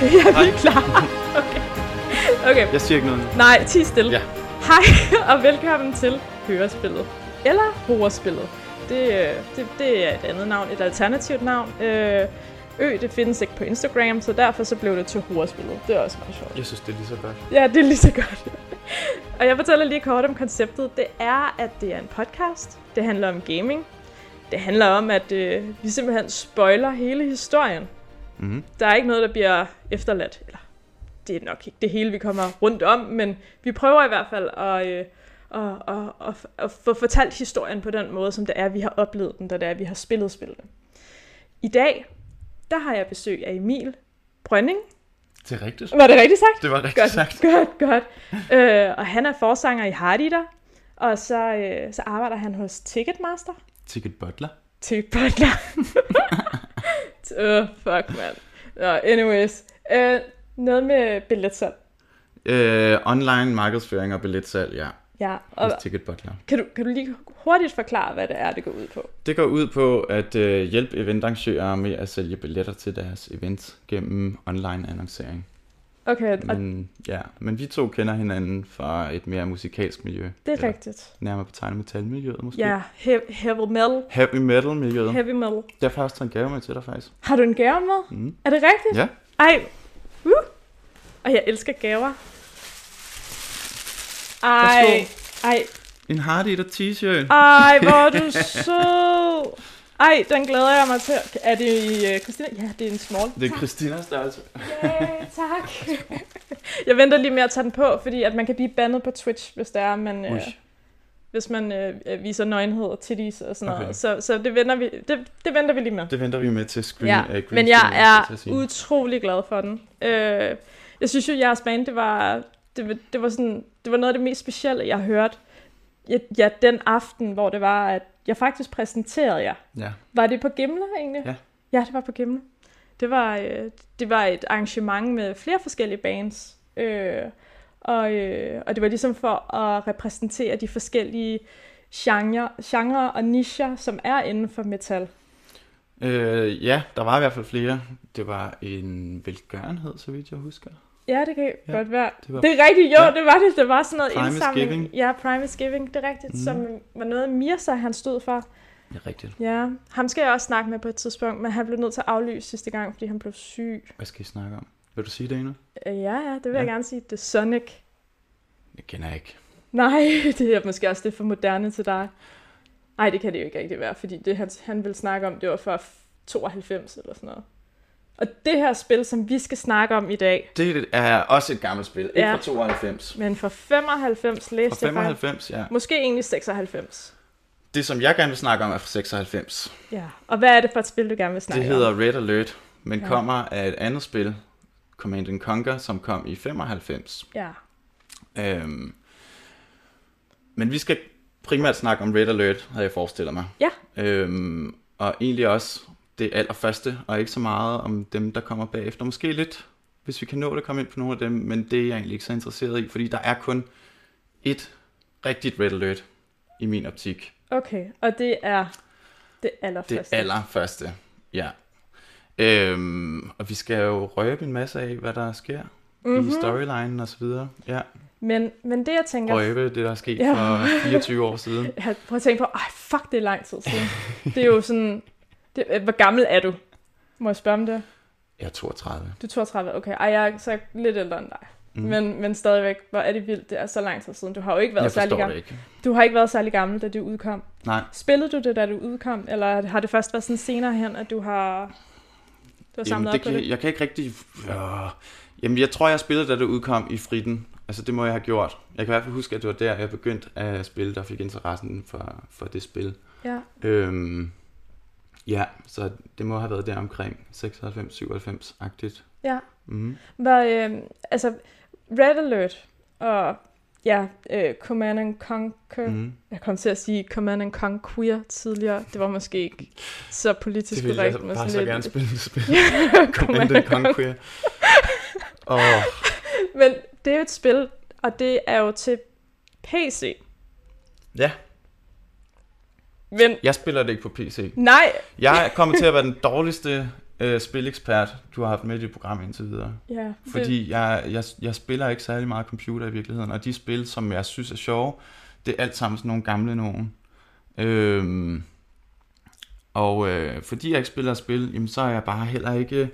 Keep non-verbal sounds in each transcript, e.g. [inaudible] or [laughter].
[laughs] Ja, vi er klar. Okay. okay. Jeg siger ikke noget. Nej, ti stille. Ja. Hej, [laughs] og velkommen til Hørespillet. Eller Horespillet. Det, øh, det, det er et andet navn, et alternativt navn. Øh, Ø, det findes ikke på Instagram, så derfor så blev det til Horespillet. Det er også meget sjovt. Jeg synes, det er lige så godt. Ja, det er lige så godt. [laughs] og jeg fortæller lige kort om konceptet. Det er, at det er en podcast. Det handler om gaming. Det handler om, at øh, vi simpelthen spoiler hele historien. Mm-hmm. Der er ikke noget, der bliver efterladt. Eller, det er nok ikke det hele, vi kommer rundt om, men vi prøver i hvert fald at, øh, at, at, at, at få fortalt historien på den måde, som det er, vi har oplevet den, da det er, vi har spillet spillet. I dag, der har jeg besøg af Emil Brønning. Det er rigtigt. Var det rigtigt sagt? Det var rigtigt Godt, sagt. godt, godt. øh, og han er forsanger i Hardy der, og så, øh, så arbejder han hos Ticketmaster. Ticket Butler. Ticket Butler. [laughs] uh, fuck, man. Nå, anyways. Øh, noget med billetsalg. Øh, online markedsføring og billetsalg, ja. Ja, og Ticket Butler. kan du, kan du lige hurtigt forklare, hvad det er, det går ud på? Det går ud på at øh, hjælpe eventarrangører med at sælge billetter til deres events gennem online annoncering. Okay, Men, ja, men vi to kender hinanden fra et mere musikalsk miljø. det er Eller rigtigt. Nærmere betegnet metalmiljøet måske. Ja, he- heavy metal. Heavy metal miljøet. Heavy metal. Derfor har også en gave med til dig faktisk. Har du en gave med? Mm. Er det rigtigt? Ja. Ej, uh. Og jeg elsker gaver. Ej, ej, En Hardy der t-shirt. ej, hvor er du [laughs] sød. Ej, den glæder jeg mig til. Er det i uh, Christina? Ja, det er en small. Det er Christinas størrelse. Ja, tak. [laughs] jeg venter lige med at tage den på, fordi at man kan blive bandet på Twitch, hvis det er, man, øh, Ui. hvis man øh, viser nøgenhed og titties og sådan Okay. noget. Så, så det, venter vi, det, det venter vi lige med. Det venter vi med til screen. Ja, øh, green men jeg er utrolig glad for den. Øh, jeg synes jo, jeres band, det var, det, var- det, var sådan, det var noget af det mest specielle, jeg har hørt. Ja, den aften, hvor det var, at jeg faktisk præsenterede jer. Ja. Var det på Gimle egentlig? Ja. Ja, det var på Gimle. Det var, øh, det var et arrangement med flere forskellige bands. Øh, og, øh, og det var ligesom for at repræsentere de forskellige genre, genre og nicher, som er inden for metal. Øh, ja, der var i hvert fald flere. Det var en velgørenhed, så vidt jeg husker. Ja, det kan Ja, godt være. det var- Det er rigtigt, jo, Ja. det var det. Det var sådan noget Prime indsamling. giving. Ja, Prime is Giving, det er rigtigt. Mm. Som var noget, Mirsa han stod for. Ja, rigtigt. Ja, ham skal jeg også snakke med på et tidspunkt, men han blev nødt til at aflyse sidste gang, fordi han blev syg. Hvad skal I snakke om? Vil du sige det endnu? Øh, Ja, ja, det vil Ja. jeg gerne sige. Det er Sonic. Det kender jeg ikke. Nej, [laughs] det er måske også lidt for moderne til dig. Nej, det kan det jo ikke rigtig være, fordi det, han, han ville snakke om, det var fra 92 eller sådan noget. Og det her spil, som vi skal snakke om i dag, Det er også et gammelt spil. Ikke Ja. fra 92. men fra 95 Fra læste jeg faktisk. 95, ja. Måske egentlig 96. Det, som jeg gerne vil snakke om, er fra 96. Ja, og hvad er det for et spil, du gerne vil snakke Det hedder om? Red Alert, men Ja. kommer af et andet spil, Command and Conquer, som kom i 95. Ja, Øhm, men vi skal primært snakke om Red Alert, havde jeg forestillet mig. Ja. Øhm, og egentlig også det allerførste, og ikke så meget om dem, der kommer bagefter. Måske lidt, hvis vi kan nå det, komme ind på nogle af dem, men det er jeg egentlig ikke så interesseret i, fordi der er kun et rigtigt Red Alert i min optik. okay. Og det er det Det allerførste. allerførste, ja. Øhm, og vi skal jo røbe en masse af, hvad der sker mm-hmm. i storylinen og så videre. Ja, Men, men det jeg tænker... røbe det, der er sket Ja. for [laughs] 24 år siden. Jeg har prøvet at tænke på, ej fuck, det er lang tid siden. det er jo sådan... Det, øh, hvor gammel er du? Må jeg spørge om det? Jeg er 32. Du er 32, okay. Ej, jeg er så lidt ældre end dig. Mm. Men, men stadigvæk, hvor er det vildt, det er så lang tid siden. Du har jo ikke været Jeg særlig gammel. ikke. Du har ikke været særlig gammel, da det udkom. Nej, Spillede du det, da du udkom, eller har det først været sådan senere hen, at du har, du har Jamen, samlet det op på kan, det? jeg kan ikke rigtig... Øh, jamen, jeg tror, jeg spillede, da det udkom i fritten. Altså, det må jeg have gjort. Jeg kan i hvert fald huske, at det var der, jeg begyndte at spille, der fik interessen for, for det spil. Ja. Øhm, ja, så det må have været der omkring 96-97-agtigt. Ja. Mm. Var, øh, altså, Red Alert og ja, øh, Command and Conquer. Mm. Jeg kom til at sige Command and Conquer tidligere. Det var måske ikke så politisk Det ville jeg korrekt. bare så lidt- gerne spille [laughs] det spil. Command and Conquer. Åh, Men det er jo et spil, og det er jo til PC. ja, Men jeg spiller det ikke på PC. nej, Jeg er kommet til at være den dårligste øh, spilekspert, du har haft med i dit program indtil videre. Ja, det, Fordi jeg, jeg, jeg spiller ikke særlig meget computer i virkeligheden, og de spil, som jeg synes er sjove, det er alt sammen sådan nogle gamle nogen. Øhm, og øh, fordi jeg ikke spiller spil, jamen, så er jeg bare heller ikke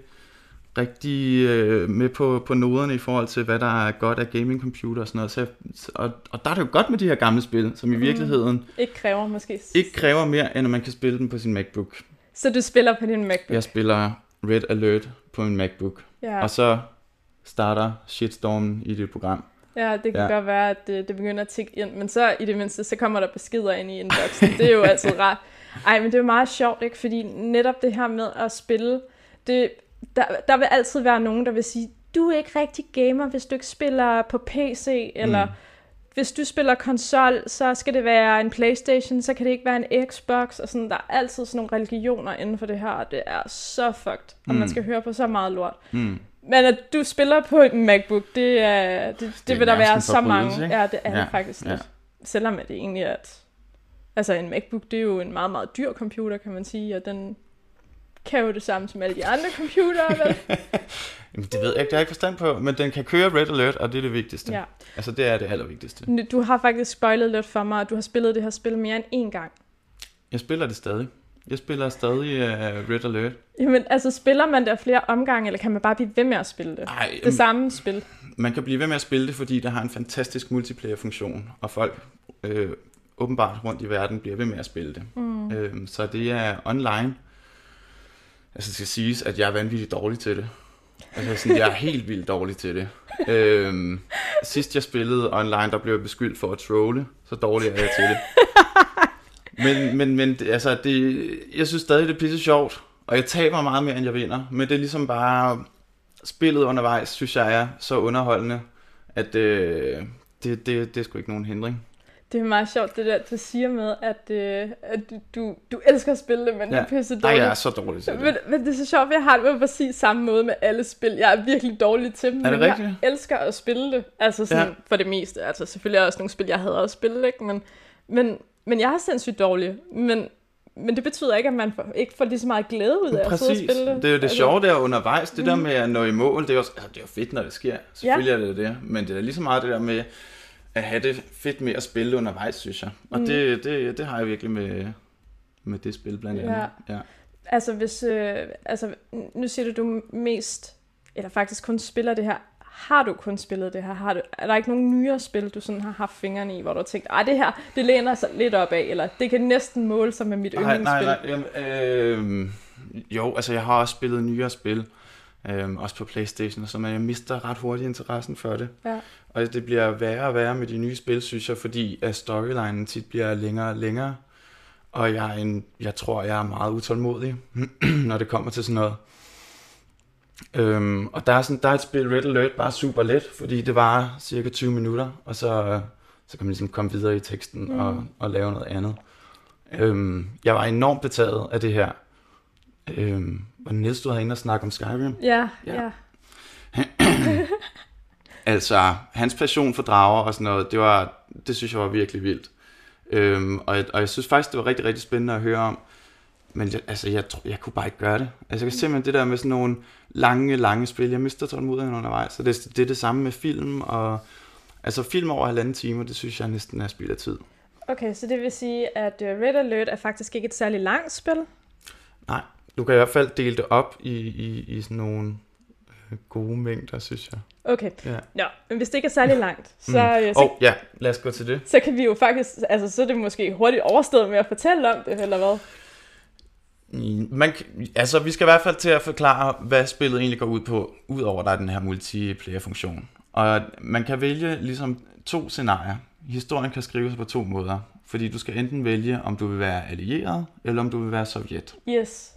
rigtig øh, med på, på noderne i forhold til, hvad der er godt af gaming computer og sådan noget. Så jeg, og, og der er det jo godt med de her gamle spil, som i virkeligheden ikke kræver måske. ikke kræver mere, end at man kan spille dem på sin MacBook. Så du spiller på din MacBook? Jeg spiller Red Alert på min MacBook, Ja, og så starter shitstormen i det program. ja det kan Ja. godt være, at det, det begynder at tikke ind, men så i det mindste, så kommer der beskeder ind i inboxen. Det er jo [laughs] altid rart. Ej, men det er jo meget sjovt, ikke? Fordi netop det her med at spille, det, der, der vil altid være nogen, der vil sige, du er ikke rigtig gamer, hvis du ikke spiller på PC, eller Mm. hvis du spiller konsol, så skal det være en Playstation, så kan det ikke være en Xbox, og sådan, der er altid sådan nogle religioner inden for det her, og det er så fucked, og man Mm. skal høre på så meget lort. Mm. Men at du spiller på en MacBook, det, er, det, det, det vil der være så mange. ikke? Ja, det er Ja, det faktisk ja. lidt. Selvom at det egentlig er, at altså en MacBook, det er jo en meget, meget dyr computer, kan man sige, og den kan jo det samme som alle de andre computere, vel? [laughs] Jamen, det ved jeg ikke, det har jeg ikke forstand på, men den kan køre Red Alert, og det er det vigtigste. ja. Altså, det er det allervigtigste. Du har faktisk spoilet lidt for mig, at du har spillet det her spil mere end én gang. Jeg spiller det stadig. Jeg spiller stadig uh, Red Alert. Jamen, altså spiller man der flere omgange, eller kan man bare blive ved med at spille det? Ej, Det samme spil. man kan blive ved med at spille det, fordi det har en fantastisk multiplayer-funktion, og folk øh, åbenbart rundt i verden bliver ved med at spille det. Mm. Øhm, så det er online. Altså det skal siges, at jeg er vanvittigt dårlig til det. Altså sådan, jeg er helt vildt dårlig til det. Øhm, sidst jeg spillede online, der blev jeg beskyldt for at trolle. Så dårlig er jeg til det. Men, men, men altså, det, jeg synes stadig, det er pisse sjovt. Og jeg taber meget mere, end jeg vinder. Men det er ligesom bare... Spillet undervejs, synes jeg er så underholdende, at øh, det, det, det er sgu ikke nogen hindring. Det er meget sjovt, det der, du siger med, at, øh, at du, du, elsker at spille det, men ja. Ja. du er pisse Nej, dårlig. jeg er så dårlig til det. Men, men det er så sjovt, for jeg har det på præcis samme måde med alle spil. Jeg er virkelig dårlig til dem, Er det men rigtigt? jeg elsker at spille det. Altså sådan, Ja. for det meste. Altså selvfølgelig er der også nogle spil, jeg hader at spille, ikke? Men, men, men jeg er sindssygt dårlig. Men, men det betyder ikke, at man får, ikke får lige så meget glæde ud af at sidde og Præcis. spille det. Det er jo det Altså, sjove der undervejs. Det der Mhm. med at nå i mål, det er jo, altså, det er jo fedt, når det sker. Selvfølgelig er det det. Men det er lige så meget det der med at have det fedt med at spille undervejs, synes jeg. Og Mm. det, det, det har jeg virkelig med, med det spil blandt andet. Ja. Altså hvis, øh, altså nu siger du, du mest, eller faktisk kun spiller det her. Har du kun spillet det her? Har du, er der ikke nogen nyere spil, du sådan har haft fingrene i, hvor du har tænkt, ej det her, det læner sig lidt op af, eller det kan næsten måle sig med mit Nej, nej, yndlingsspil? nej. Jamen, øh, jo, altså jeg har også spillet nyere spil. Øh, også på Playstation og så, men jeg mister ret hurtigt interessen for det. Ja. Og det bliver værre og værre med de nye spil, synes jeg, fordi at storylinen tit bliver længere og længere. Og jeg, er en, jeg tror, jeg er meget utålmodig, [clears throat] når det kommer til sådan noget. Øhm, og der er, sådan, der er et spil, Red Alert, bare super let, fordi det var cirka 20 minutter, og så, så kan man ligesom komme videre i teksten mm. og, og lave noget andet. Øhm, jeg var enormt betaget af det her. Øhm, hvor Niels, du havde inde og snakke om Skyrim. Ja, Ja. ja. [clears throat] Altså, hans passion for drager og sådan noget, det, var, det synes jeg var virkelig vildt. Øhm, og, jeg, og jeg synes faktisk, det var rigtig, rigtig spændende at høre om. Men jeg, altså, jeg, tror, jeg kunne bare ikke gøre det. Altså, jeg kan simpelthen det der med sådan nogle lange, lange spil, jeg mister tålmodigheden undervejs. Så det, det er det samme med film, og altså film over halvanden time, det synes jeg næsten er spild af tid. Okay, så det vil sige, at øh, Red Alert er faktisk ikke et særligt langt spil. Nej, du kan i hvert fald dele det op i, i, i sådan nogle øh, gode mængder, synes jeg. Okay, Ja. Nå, men hvis det ikke er særlig langt, så, Mm. så, Og ja, lad os gå til det. så kan vi jo faktisk, altså så er det måske hurtigt overstået med at fortælle om det, eller hvad? Mm, Man, altså, vi skal i hvert fald til at forklare, hvad spillet egentlig går ud på, udover der er den her multiplayer-funktion. Og man kan vælge ligesom to scenarier. Historien kan skrives på to måder, fordi du skal enten vælge, om du vil være allieret, eller om du vil være sovjet. Yes.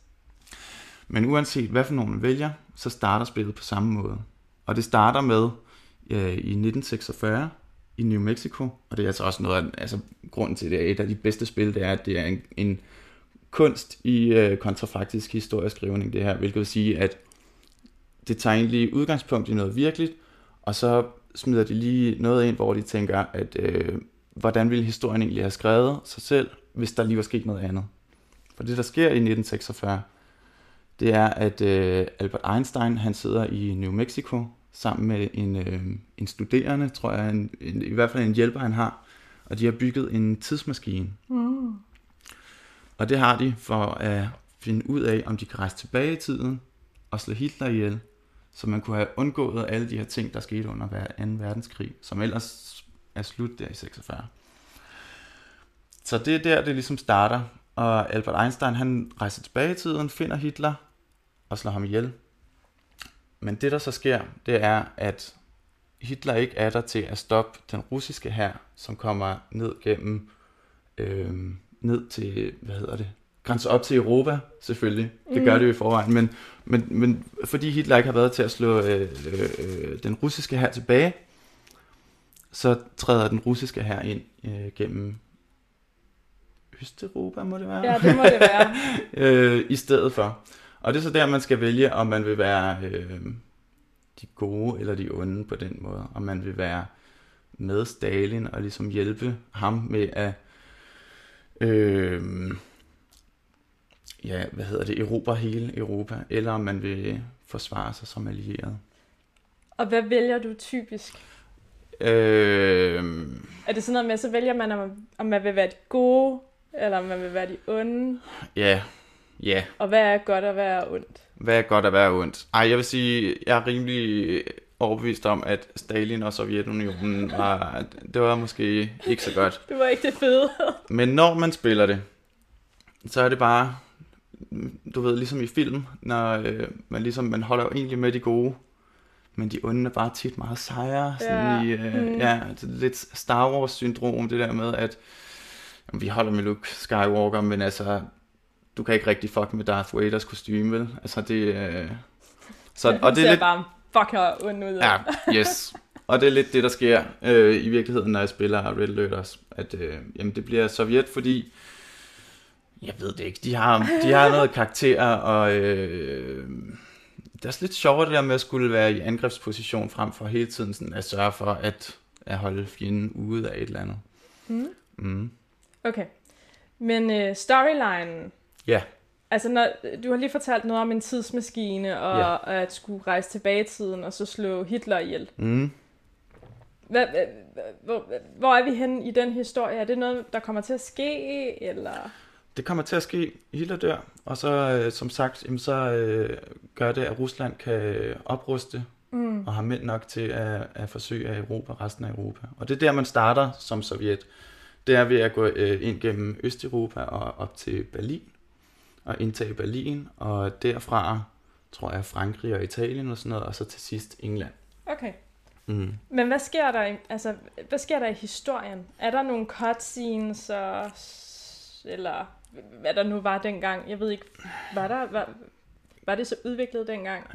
Men uanset hvad for nogen man vælger, så starter spillet på samme måde. Og det starter med øh, i 1946 i New Mexico, og det er altså også noget af, altså grunden til, at det er et af de bedste spil, det er, at det er en, en kunst i øh, kontrafaktisk historieskrivning, det her, hvilket vil sige, at det tager egentlig udgangspunkt i noget virkeligt, og så smider de lige noget ind, hvor de tænker, at øh, hvordan ville historien egentlig have skrevet sig selv, hvis der lige var sket noget andet. For det, der sker i 1946, det er, at øh, Albert Einstein han sidder i New Mexico sammen med en, øh, en studerende, tror jeg, en, en, i hvert fald en hjælper, han har. Og de har bygget en tidsmaskine. Mm. Og det har de for at finde ud af, om de kan rejse tilbage i tiden og slå Hitler ihjel, så man kunne have undgået alle de her ting, der skete under 2. verdenskrig, som ellers er slut der i 46. Så det er der, det ligesom starter. Og Albert Einstein, han rejser tilbage i tiden, finder Hitler og slår ham ihjel. Men det, der så sker, det er, at Hitler ikke er der til at stoppe den russiske hær, som kommer ned gennem, øh, ned til, hvad hedder det, grænser op til Europa, selvfølgelig. Det gør det jo i forvejen. Men, men, men fordi Hitler ikke har været til at slå øh, øh, den russiske hær tilbage, så træder den russiske hær ind øh, gennem Østeuropa, må det være? Ja, det må det være. [laughs] øh, I stedet for. Og det er så der, man skal vælge, om man vil være øh, de gode eller de onde på den måde. Om man vil være med Stalin og ligesom hjælpe ham med at øh, ja, hvad hedder det, erobre hele Europa, eller om man vil forsvare sig som allieret. Og hvad vælger du typisk? Øh, Er det sådan noget med, så vælger man, om, om man vil være de gode, eller om man vil være de onde? ja, ja. Og hvad er godt og hvad er ondt? Hvad er godt og hvad er ondt? Ej, jeg vil sige, jeg er rimelig overbevist om, at Stalin og Sovjetunionen var, det var måske ikke så godt. Det var ikke det fede. [laughs] Men når man spiller det, så er det bare, du ved, ligesom i film, når øh, man ligesom, man holder jo egentlig med de gode, men de onde er bare tit meget sejre. Sådan Ja, i, øh, mm. ja, det er lidt Star Wars syndrom, det der med, at vi holder med Luke Skywalker, men altså, du kan ikke rigtig fuck med Darth Vaders kostume, vel? Altså det, øh, så, og det er lidt, bare fucker ond ud. Ja, yes. Og det er lidt det, der sker øh, i virkeligheden, når jeg spiller Red Alert også. At øh, jamen, det bliver Sovjet, fordi... Jeg ved det ikke. De har, de har noget karakter, og øh, det er også lidt sjovere det der med at skulle være i angrebsposition, frem for hele tiden sådan at sørge for at, at holde fjenden ude af et eller andet. Mm. Mm. Okay. Men øh, storylinen, Ja, altså når, du har lige fortalt noget om en tidsmaskine, og Ja. at skulle rejse tilbage i tiden, og så slå Hitler ihjel. mm. Hvad, hvor, hvor er vi henne i den historie? Er det noget, der kommer til at ske, eller... det kommer til at ske. Hitler dør, og så øh, som sagt, jamen, så øh, gør det, at Rusland kan opruste Mm. og har mænd nok til at, at forsøge at Europa, resten af Europa. Og det er der, man starter som Sovjet. Det er ved at gå øh, ind gennem Østeuropa og op til Berlin, og indtage Berlin, og derfra, tror jeg, Frankrig og Italien og sådan noget, og så til sidst England. Okay. Mm. Men hvad sker der i, altså, hvad sker der i historien? Er der nogle cutscenes, og, eller hvad der nu var dengang? Jeg ved ikke, var, der, var, var det så udviklet dengang?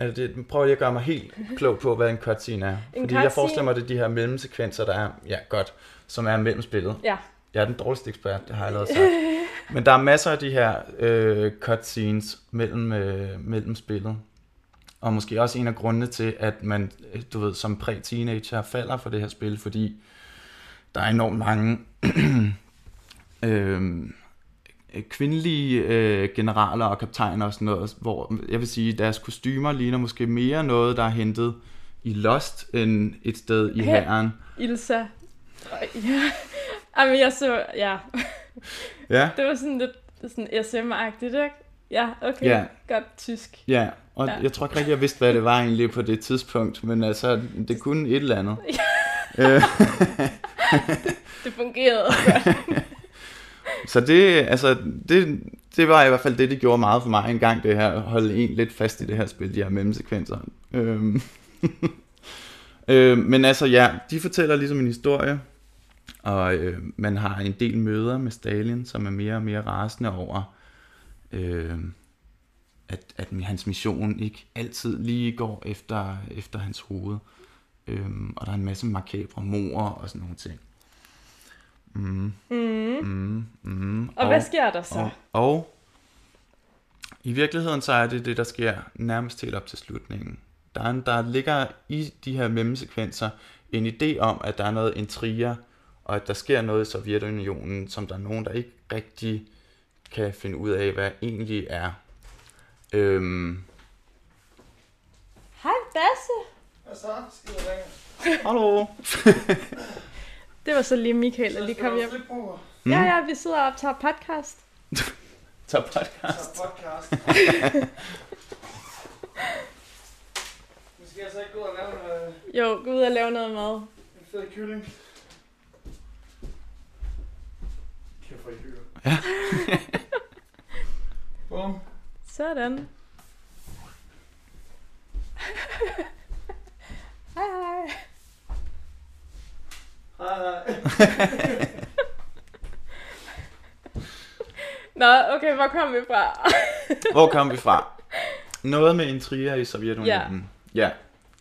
Altså det, prøv lige at gøre mig helt klog på, hvad en cutscene er. En Fordi jeg cutscene- forestiller mig, det er de her mellemsekvenser, der er, ja godt, som er mellem spillet. Ja. Jeg er den dårligste ekspert, det har jeg allerede sagt. [laughs] Men der er masser af de her øh, cutscenes mellem, øh, mellem spillet. Og måske også en af grundene til, at man, øh, du ved, som præ-teenager falder for det her spil, fordi der er enormt mange [clears throat] øh, kvindelige øh, generaler og kaptajner og sådan noget, hvor jeg vil sige, deres kostymer ligner måske mere noget, der er hentet i Lost, end et sted i hæren. Ilsa. Ja. Jamen, jeg så, ja. Ja, Det var sådan lidt sådan SM-agtigt, ikke? Ja, okay. Ja. Godt tysk. ja. Og Ja. ja. jeg tror ikke rigtig, jeg vidste, hvad det var egentlig på det tidspunkt, men altså, det kunne et eller andet. [laughs] øh, [laughs] Det fungerede. [laughs] så det, altså, det, det var i hvert fald det, det gjorde meget for mig en gang, det her, at holde en lidt fast i det her spil, de her mellemsekvenser. Øhm. øh, men altså, ja, de fortæller ligesom en historie, og øh, man har en del møder med Stalin, som er mere og mere rasende over, øh, at, at hans mission ikke altid lige går efter, efter hans hoved. Øhm, og der er en masse makabre mor og sådan nogle ting. Mm, Mm. mm, mm. Og hvad sker der så? og, og i virkeligheden så er det det, der sker nærmest helt op til slutningen. Der, er en, der ligger i de her mellemsekvenser en idé om, at der er noget intriger, og at der sker noget i Sovjetunionen, som der er nogen, der ikke rigtig kan finde ud af, hvad egentlig er. Øhm, Hej Basse. Hvad så? Skider ringe. hallo. [laughs] Det var så lige Michael, der lige kom hjem. Mm. Ja, ja, vi sidder og optager podcast. [laughs] Så podcast. Så podcast. [laughs] Nu skal jeg så ikke gå ud og lave noget, Jo, gå ud og lave noget mad. en fed kylling. Hvor I hygger. Ja. [laughs] Bum. Sådan. hej hej. Hej, hej. [laughs] Nå, okay, hvor kom vi fra? [laughs] Hvor kom vi fra? Noget med intriger i Sovjetunionen. Ja. ja.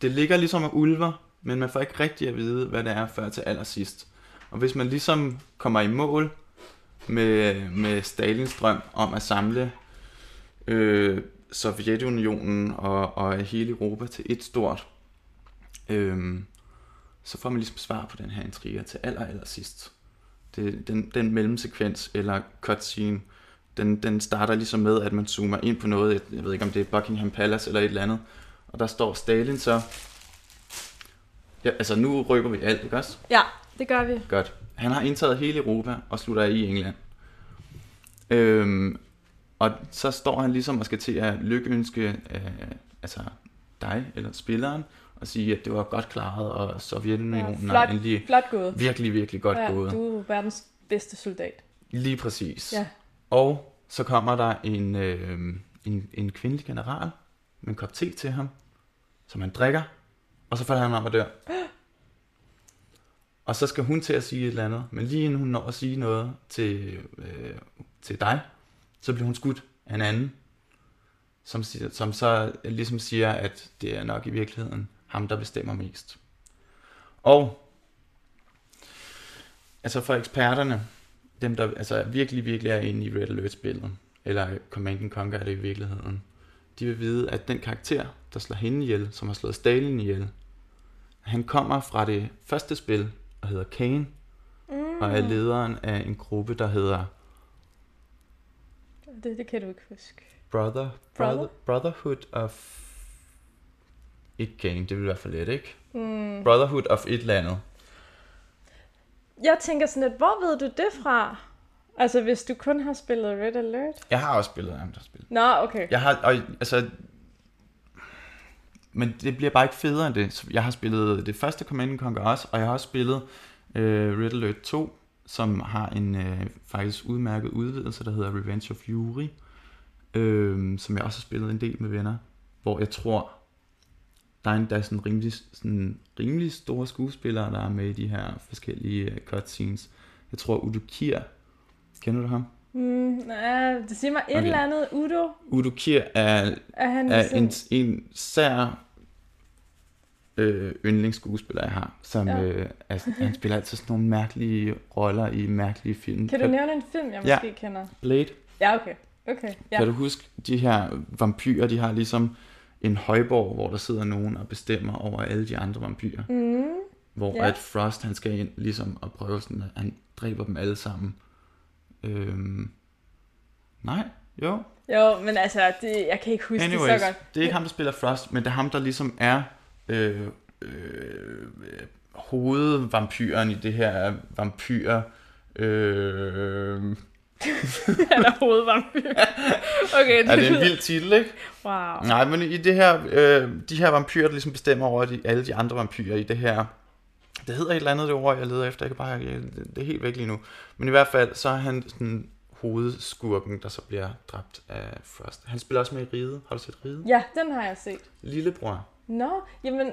Det ligger ligesom af ulver, men man får ikke rigtig at vide, hvad det er før til allersidst. Og hvis man ligesom kommer i mål med, med Stalins drøm om at samle øh, Sovjetunionen og, og hele Europa til et stort, øh, så får man ligesom svar på den her intriger til aller, aller sidst. Det, den, den mellemsekvens, eller cutscene, den, den starter ligesom med, at man zoomer ind på noget, jeg ved ikke om det er Buckingham Palace eller et eller andet, og der står Stalin så, ja, altså nu rykker vi alt, ikke også? Ja, det gør vi. Godt. Han har indtaget hele Europa og slutter i England. Øhm, og så står han ligesom og skal til at lykønske øh, altså dig eller spilleren og sige, at det var godt klaret, og Sovjetunionen Ja, er endelig Flot gået. virkelig, virkelig godt ja, gået. du er verdens bedste soldat. Lige præcis. Ja. Og så kommer der en, øh, en, en kvindelig general med en kop te til ham, som han drikker, og så falder han om og dør. [gasps] Og så skal hun til at sige et eller andet, men lige inden hun når at sige noget til, øh, til dig, så bliver hun skudt af en anden, som, siger, som så ligesom siger, at det er nok i virkeligheden ham, der bestemmer mest. Og altså for eksperterne, dem der altså virkelig, virkelig er inde i Red Alert-spillet, eller Command and Conquer er det i virkeligheden, de vil vide, at den karakter, der slår hende ihjel, som har slået Stalin ihjel, han kommer fra det første spil, og hedder Kane, Mm. og er lederen af en gruppe, der hedder Det, det kan du ikke huske. Brother, Brother? Brother, Brotherhood of... Ikke Kane, det vil i hvert fald let, ikke? Mm. Brotherhood of et eller andet. Jeg tænker sådan lidt, hvor ved du det fra? Altså, hvis du kun har spillet Red Alert? Jeg har også spillet andre spil. Nå, okay. Jeg har, og, altså, men det bliver bare ikke federe end det. Så Jeg har spillet det første Command Conquer også, og jeg har også spillet øh, Red Alert 2, som har en øh, faktisk udmærket udvidelse, der hedder Revenge of Fury, øh, som jeg også har spillet en del med venner, hvor jeg tror, der er endda sådan rimelig, sådan rimelig store skuespillere, der er med i de her forskellige øh, cutscenes. Jeg tror Udo Kier, kender du ham? Mm, ja, det siger mig et Okay. eller andet. Udo, Udo Kier er er han er sådan... en, en sær øh, yndlingsskuespiller, jeg har. Som, Ja. ja. øh, altså, han spiller altid sådan nogle mærkelige roller i mærkelige film. Kan du nævne en film, jeg Ja. måske kender? Blade? Ja, okay. Okay, ja. Kan du huske, de her vampyrer, de har ligesom en højborg, hvor der sidder nogen og bestemmer over alle de andre vampyrer. Mm, Hvor Ja. at Frost, han skal ind ligesom og prøve sådan, at han dræber dem alle sammen. Øhm, nej, jo. jo, men altså, det, jeg kan ikke huske Anyways, det så godt. det er ikke ham, der spiller Frost, men det er ham, der ligesom er øh, øh, hovedvampyren i det her vampyr... Øh, [laughs] Han er hovedvampyr. Okay, det, er det en lyder- vild titel, ikke? Wow. Nej, men i det her, øh, de her vampyrer, der ligesom bestemmer over de, alle de andre vampyrer i det her... Det hedder et eller andet det ord, jeg leder efter. Jeg kan bare, jeg, det er helt væk lige nu. Men i hvert fald, så er han sådan hovedskurken, der så bliver dræbt af Frost. Han spiller også med i Ride. Har du set Ride? Ja, den har jeg set. Lillebror. Nå, jamen,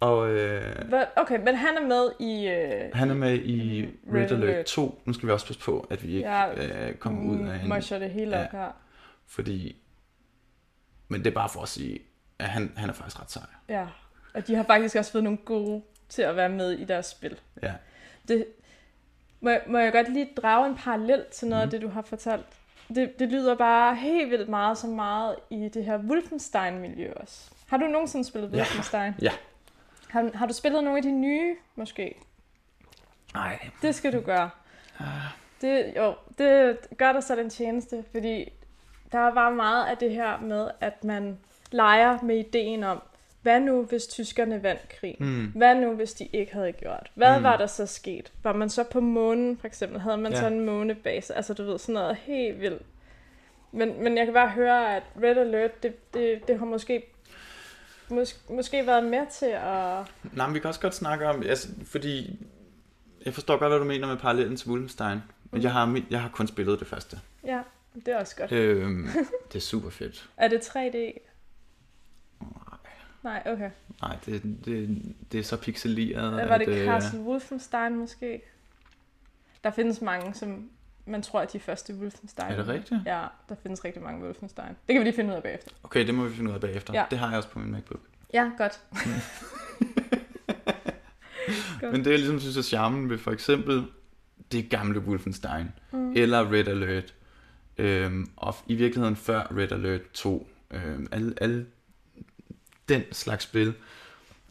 Og øh, hvad, okay, men han er med i... Øh, Han er med i Mm, Red Red Alert Alert. 2. Nu skal vi også passe på, at vi ikke Ja, øh, kommer ud af en... Mosher det hele ja. op her. Fordi... Men det er bare for at sige, at han, han er faktisk ret sej. Ja, og de har faktisk også fået nogle gode til at være med i deres spil. Ja. Det, må, jeg- må jeg godt lige drage en parallel til noget mm. af Mhm. det, du har fortalt? Det, det lyder bare helt vildt meget så meget i det her Wolfenstein-miljø også. Har du nogensinde spillet Ja. Wolfenstein? Ja. Har, har du spillet nogle af de nye, måske? Nej. Det skal du gøre. Ah. Det, jo, det gør dig så den tjeneste, fordi der var meget af det her med, at man leger med ideen om, hvad nu, hvis tyskerne vandt krigen? Mm. Hvad nu, hvis de ikke havde gjort? Hvad Mm. var der så sket? Var man så på månen, for eksempel? Havde man Ja. ja. så en månebase? Altså, du ved, sådan noget helt vildt. Men, men jeg kan bare høre, at Red Alert, det, det, det har måske, mås, måske været med til at... Nej, men vi kan også godt snakke om, altså, fordi jeg forstår godt, hvad du mener med parallellen til Wolfenstein. Men Mhm. jeg har, jeg har kun spillet det første. Ja, det er også godt. Øhm, [laughs] det er super fedt. Er det 3D? Nej, okay. Nej, det, det, det er så pixeleret. Var det øh, Castle Wolfenstein måske? Der findes mange, som man tror er de første Wolfenstein. Er det rigtigt? Ja, der findes rigtig mange Wolfenstein. Det kan vi lige finde ud af bagefter. Okay, det må vi finde ud af bagefter. Ja. Det har jeg også på min MacBook. Ja, godt. [laughs] Godt. Men det jeg ligesom synes er charmen ved for eksempel det gamle Wolfenstein, mm. eller Red Alert, øhm, og i virkeligheden før Red Alert 2, øhm, alle, alle den slags spil,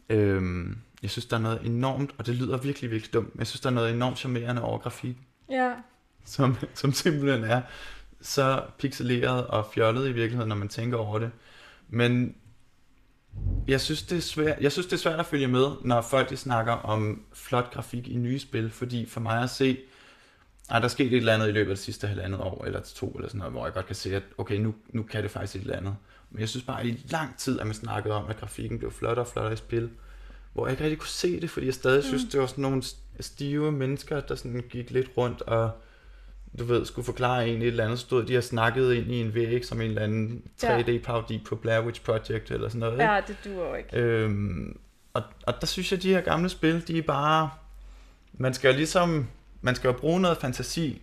øhm, jeg synes der er noget enormt, og det lyder virkelig, virkelig dumt, men jeg synes der er noget enormt charmerende over grafik, Ja, som, [laughs] som simpelthen er så pixeleret og fjollet i virkeligheden, når man tænker over det. Men jeg synes, det er svært, jeg synes, det er svært at følge med, når folk de snakker om flot grafik i nye spil, fordi for mig at se, ej, der er sket et eller andet i løbet af det sidste halvandet år, eller to, eller sådan noget, hvor jeg godt kan se, at okay, nu, nu kan det faktisk et eller andet. Men jeg synes bare, at i lang tid, at man snakkede om, at grafikken blev flottere og flottere i spil, hvor jeg ikke rigtig kunne se det, fordi jeg stadig synes, det var sådan nogle stive mennesker, der sådan gik lidt rundt og du ved, skulle forklare en et eller andet, stod de og snakkede ind i en væg som en eller anden 3D-parodi på Blair Witch Project eller sådan noget. ikke? ja det duer jo ikke. Øhm, og, og der synes jeg, at de her gamle spil, de er bare... Man skal jo ligesom... Man skal jo bruge noget fantasi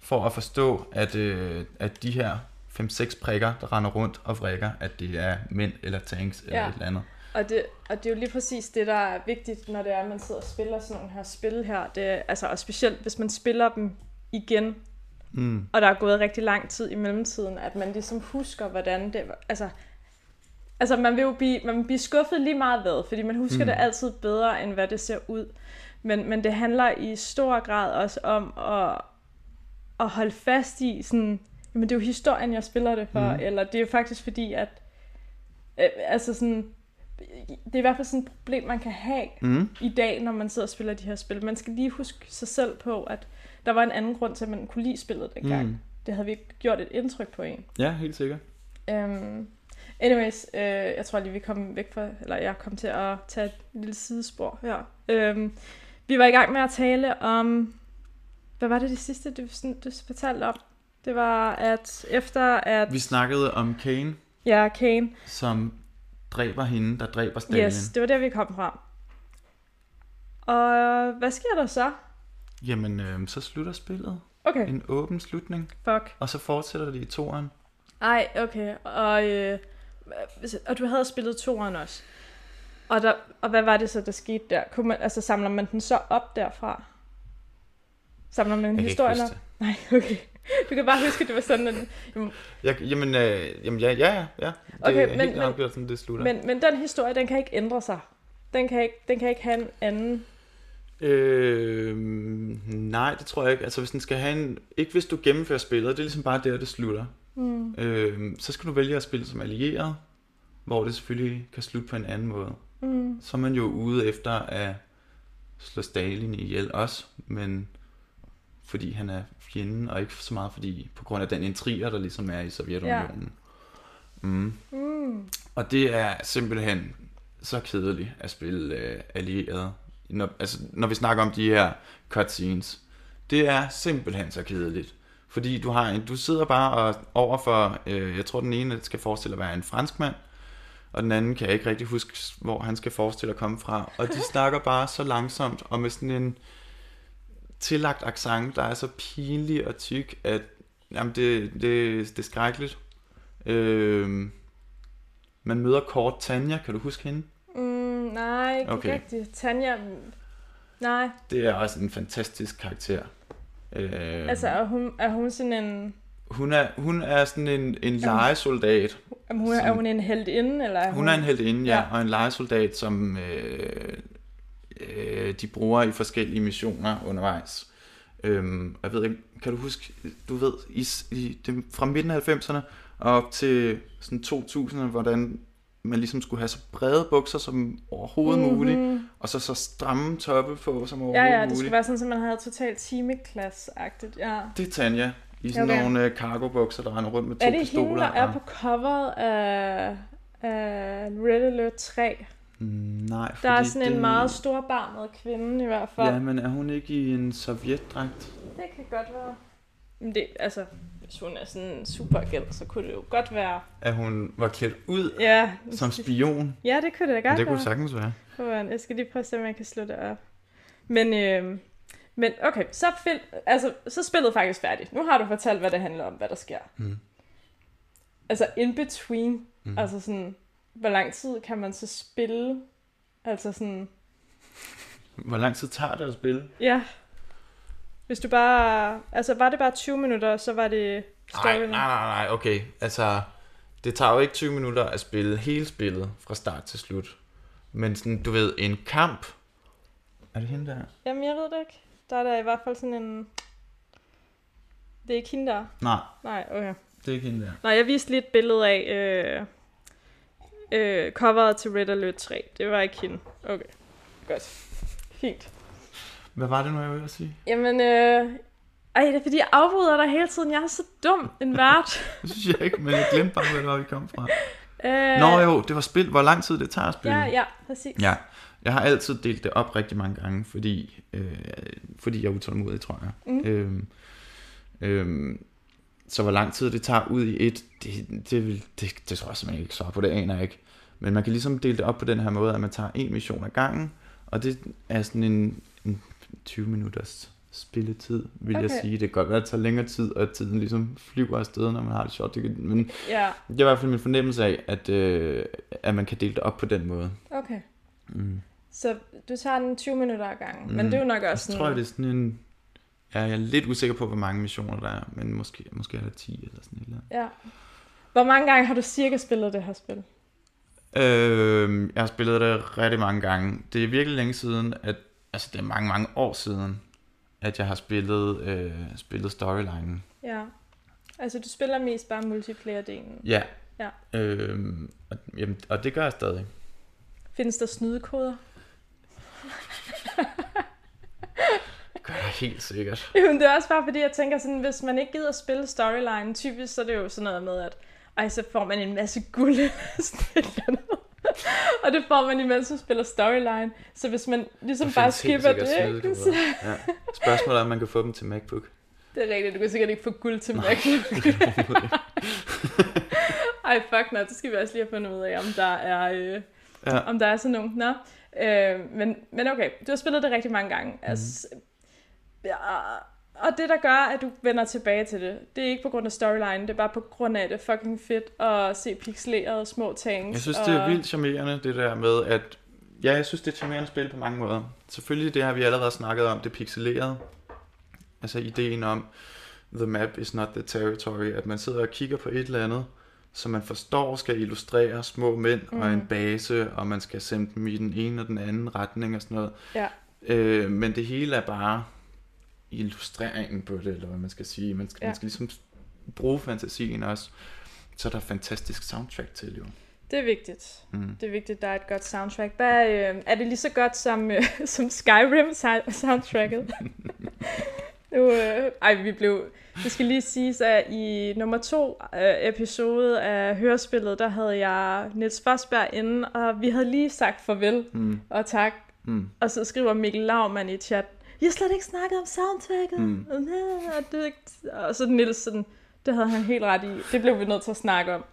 for at forstå, at, øh, at de her 5-6 prikker, der render rundt og vrikker, at det er mænd eller tanks eller Ja. et eller andet. Og det, og det er jo lige præcis det, der er vigtigt, når det er, at man sidder og spiller sådan nogle her spil her. Det, altså, og specielt, hvis man spiller dem igen, Mm. og der er gået rigtig lang tid i mellemtiden, at man ligesom husker, hvordan det var. Altså, altså man vil jo blive, man vil blive skuffet lige meget hvad, fordi man husker Mm. det altid bedre, end hvad det ser ud. Men, men det handler i stor grad også om at, at holde fast i sådan, jamen det er jo historien, jeg spiller det for, mm. eller det er jo faktisk fordi, at øh, altså sådan, det er i hvert fald sådan et problem, man kan have Mm. i dag, når man sidder og spiller de her spil. Man skal lige huske sig selv på, at der var en anden grund til, at man kunne lide spillet dengang. Mm. Det havde vi ikke gjort et indtryk på en. Ja, helt sikkert. Um, anyways, øh, jeg tror lige, vi kom væk fra, eller jeg kom til at tage et lille sidespor her. Um, vi var i gang med at tale om, hvad var det det sidste, du, sådan, du fortalte om? Det var, at efter at, Vi snakkede om Kane, ja, Kane, som dræber hende, der dræber Stalin. yes, det var der, vi kom fra. Og hvad sker der så? Jamen, øh, så slutter spillet. Okay, En åben slutning. fuck. Og så fortsætter det i toeren. Ej, okay. Og, øh, og du havde spillet toeren også. Og, der, og hvad var det så, der skete der? Kunne man, altså, samler man den så op derfra? Samler man Jeg historien huske op? Nej, okay. Du kan bare huske, at det var sådan, at, jamen, Jeg, jamen, øh, jamen, ja, ja, ja. ja. Det Okay, er men- helt men- afgjort, sådan det slutter. men, men den historie, den kan ikke ændre sig. Den kan ikke, den kan ikke have en anden... Øh, nej, det tror jeg ikke. Altså, hvis den skal have en... Ikke hvis du gennemfører spillet, det er ligesom bare der, det slutter. Mm. Øh, så skal du vælge at spille som allieret, hvor det selvfølgelig kan slutte på en anden måde. Mm. Så er man jo ude efter at slå Stalin ihjel også, men fordi han er fjenden, og ikke så meget fordi på grund af den intriger, der ligesom er i Sovjetunionen. Ja. Mm. Mm. Og det er simpelthen så kedeligt at spille øh, allieret. Når, altså, når vi snakker om de her cutscenes. Det er simpelthen så kedeligt. Fordi du har en, du sidder bare og overfor, øh, jeg tror den ene skal forestille at være en franskmand, og den anden kan jeg ikke rigtig huske, hvor han skal forestille at komme fra. Og de snakker bare så langsomt, og med sådan en tillagt accent, der er så pinlig og tyk, at jamen det, det, det er skrækkeligt. Øh, man møder kort Tanja, kan du huske hende? Nej, ikke Okay. rigtigt. Tanja... mm, Nej, Det er også en fantastisk karakter. Øh, altså er hun, er hun sådan en... hun, er, hun er sådan en, en legesoldat. Er hun, er Som- hun en heldinde, eller er hun... Hun er en heldinde, ja, Ja. og en legesoldat, som øh, øh, de bruger i forskellige missioner undervejs. Øhm, jeg ved ikke, kan du huske, du ved, i, i, det, fra midten af 90'erne og op til sådan 2000'erne, hvordan man ligesom skulle have så brede bukser som overhovedet mm-hmm. muligt, og så så stramme toppe på som Ja, overhovedet ja, det muligt. skulle være sådan, at man havde totalt timeklasse-agtigt. Ja. Det er Tanja, i sådan Okay. nogle øh, cargo-bukser, der render rundt med to Er det pistoler. hende, der er og- på coveret af, af Red Alert 3? Mm, Nej, Der er fordi sådan en det... meget storbarmet kvinde i hvert fald. Ja, men er hun ikke i en sovjetdragt? Det kan godt være. Men det, altså, hvis hun er sådan en superagent, så kunne det jo godt være... At hun var klædt ud Ja, som spion? ja det kunne det da Men godt det kunne være. sagtens være. Jeg skal lige prøve at se, om jeg kan slå det op. Men, øh, men okay, så, fil, altså, så spillet faktisk færdigt. Nu har du fortalt, hvad det handler om, hvad der sker. Mm. Altså in between, mm. altså sådan, hvor lang tid kan man så spille? Altså sådan, Hvor lang tid tager det at spille? ja. Hvis du bare, altså var det bare 20 minutter, så var det Nej, nej, nej, nej, okay. Altså, det tager jo ikke 20 minutter at spille hele spillet fra start til slut. Men sådan, du ved, en kamp... Er det hende der? Jamen, jeg ved det ikke. Der er der i hvert fald sådan en... Det er ikke hende der. Nej, Nej, okay. det er ikke hende der. Nej, jeg viste lige et billede af øh, øh, coveret til Red Alert 3. Det var ikke hende. Okay, godt. Fint. Hvad var det nu, jeg ville sige? Jamen, øh, ej, det er fordi, jeg afbryder dig hele tiden. Jeg er så dum en vært. [laughs] Det synes jeg ikke, men jeg glemte bare, hvor vi kom fra. øh, Nå jo, det var spil. Hvor lang tid det tager at spille. Ja, ja, præcis. Ja, jeg har altid delt det op rigtig mange gange, fordi, øh, fordi jeg er utålmodig, tror jeg. Mm. Øhm, øhm, så hvor lang tid det tager ud i et, det, det, vil, det, det tror jeg simpelthen ikke svare på, det aner jeg ikke. Men man kan ligesom dele det op på den her måde, at man tager en mission ad gangen, og det er sådan en, en 20 minutters spilletid, vil okay. jeg sige. Det kan godt være, at det tager længere tid, og at tiden ligesom flyver afsted, når man har det sjovt. Det kan, men Ja, det er i hvert fald min fornemmelse af, at, øh, at man kan dele det op på den måde. okay. Mm. Så du tager den 20 minutter ad gangen. Mm. Men Mm. det er jo nok Jeg også sådan... tror, det er sådan en... Ja, jeg er lidt usikker på, hvor mange missioner der er, men måske, måske er der 10 eller sådan et eller andet. Ja. Hvor mange gange har du cirka spillet det her spil? Øh, jeg har spillet det rigtig mange gange. Det er virkelig længe siden, at, altså det er mange, mange år siden, at jeg har spillet, øh, spillet storylinen. Ja. Altså, du spiller mest bare multiplayer-delen. Ja. Ja. Øh, og, jamen, og det gør jeg stadig. Findes der snydekoder? Gør jeg helt sikkert. [laughs] Jamen, det er også bare fordi, jeg tænker sådan, hvis man ikke gider at spille storyline, typisk så er det jo sådan noget med, at ej, så får man en masse guld [laughs] eller sådan. Og det får man, imens man spiller storyline. Så hvis man ligesom bare skipper det, ikke? Så, Ja. Spørgsmålet er, om man kan få dem til MacBook. det er rigtigt, du kan sikkert ikke få guld til Nej. Mac. [laughs] Ej, fuck nej, det skal vi også lige have fundet ud af, om der er, øh, Ja. om der er sådan nogen. Nå. Øh, men, men okay, du har spillet det rigtig mange gange. Mhm. Mm. Altså, ja, og det, der gør, at du vender tilbage til det, det er ikke på grund af storyline, det er bare på grund af, at det fucking fedt at se pixelerede små tanks. Jeg synes, og... det er vildt charmerende, det der med, at... Ja, jeg synes, det er et charmerende spil på mange måder. Selvfølgelig, det har vi allerede snakket om, det pixelerede. Altså ideen om, the map is not the territory, at man sidder og kigger på et eller andet, som man forstår skal illustrere små mænd mm. og en base, og man skal sende dem i den ene og den anden retning og sådan noget. Ja. Øh, men det hele er bare illustreringen på det, eller hvad man skal sige. Man skal, ja. Man skal ligesom bruge fantasien også. Så er der fantastisk soundtrack til, jo. Det er vigtigt. Mm. Det er vigtigt, at der er et godt soundtrack. Hvad, øh, er det lige så godt som, øh, [laughs] som Skyrim sou- soundtracket? [laughs] nu, øh, ej, vi blev... Det skal lige siges, at i nummer to øh, episode af hørespillet, der havde jeg Niels Forsberg inde, og vi havde lige sagt farvel Mm. og tak. Mm. Og så skriver Mikkel Laumann i chat, jeg har slet ikke snakket om soundtracket. Mm. Og, det, og så Niels sådan, det havde han helt ret i. Det blev vi nødt til at snakke om.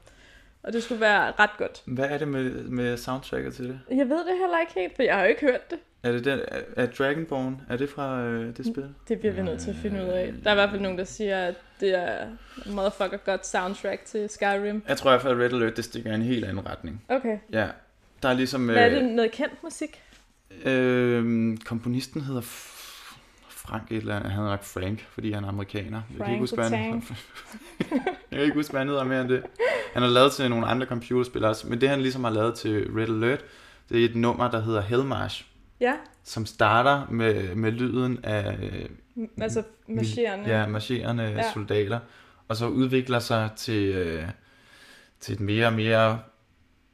Og det skulle være ret godt. Hvad er det med, med soundtracket til det? Jeg ved det heller ikke helt, for jeg har jo ikke hørt det. Er det den, er, er Dragonborn, er det fra øh, det spil? Det bliver vi nødt til at finde ud af. Der er i hvert fald nogen, der siger, at det er motherfucker godt soundtrack til Skyrim. Jeg tror i hvert fald, at Red Alert, det stikker i en helt anden retning. Okay. Ja, der er ligesom... Hvad er det? Noget kendt musik? Øh, komponisten hedder Frank et eller andet. Han hedder Frank, fordi han er amerikaner. jeg kan ikke Frank huske, hvad han, [laughs] jeg kan ikke huske, hvad han hedder mere end det. Han har lavet til nogle andre computerspil også, men det han ligesom har lavet til Red Alert, det er et nummer, der hedder Hellmarsh. Ja, som starter med, med lyden af altså marcherende. ja, marcherende ja. soldater, og så udvikler sig til, øh, til et mere og mere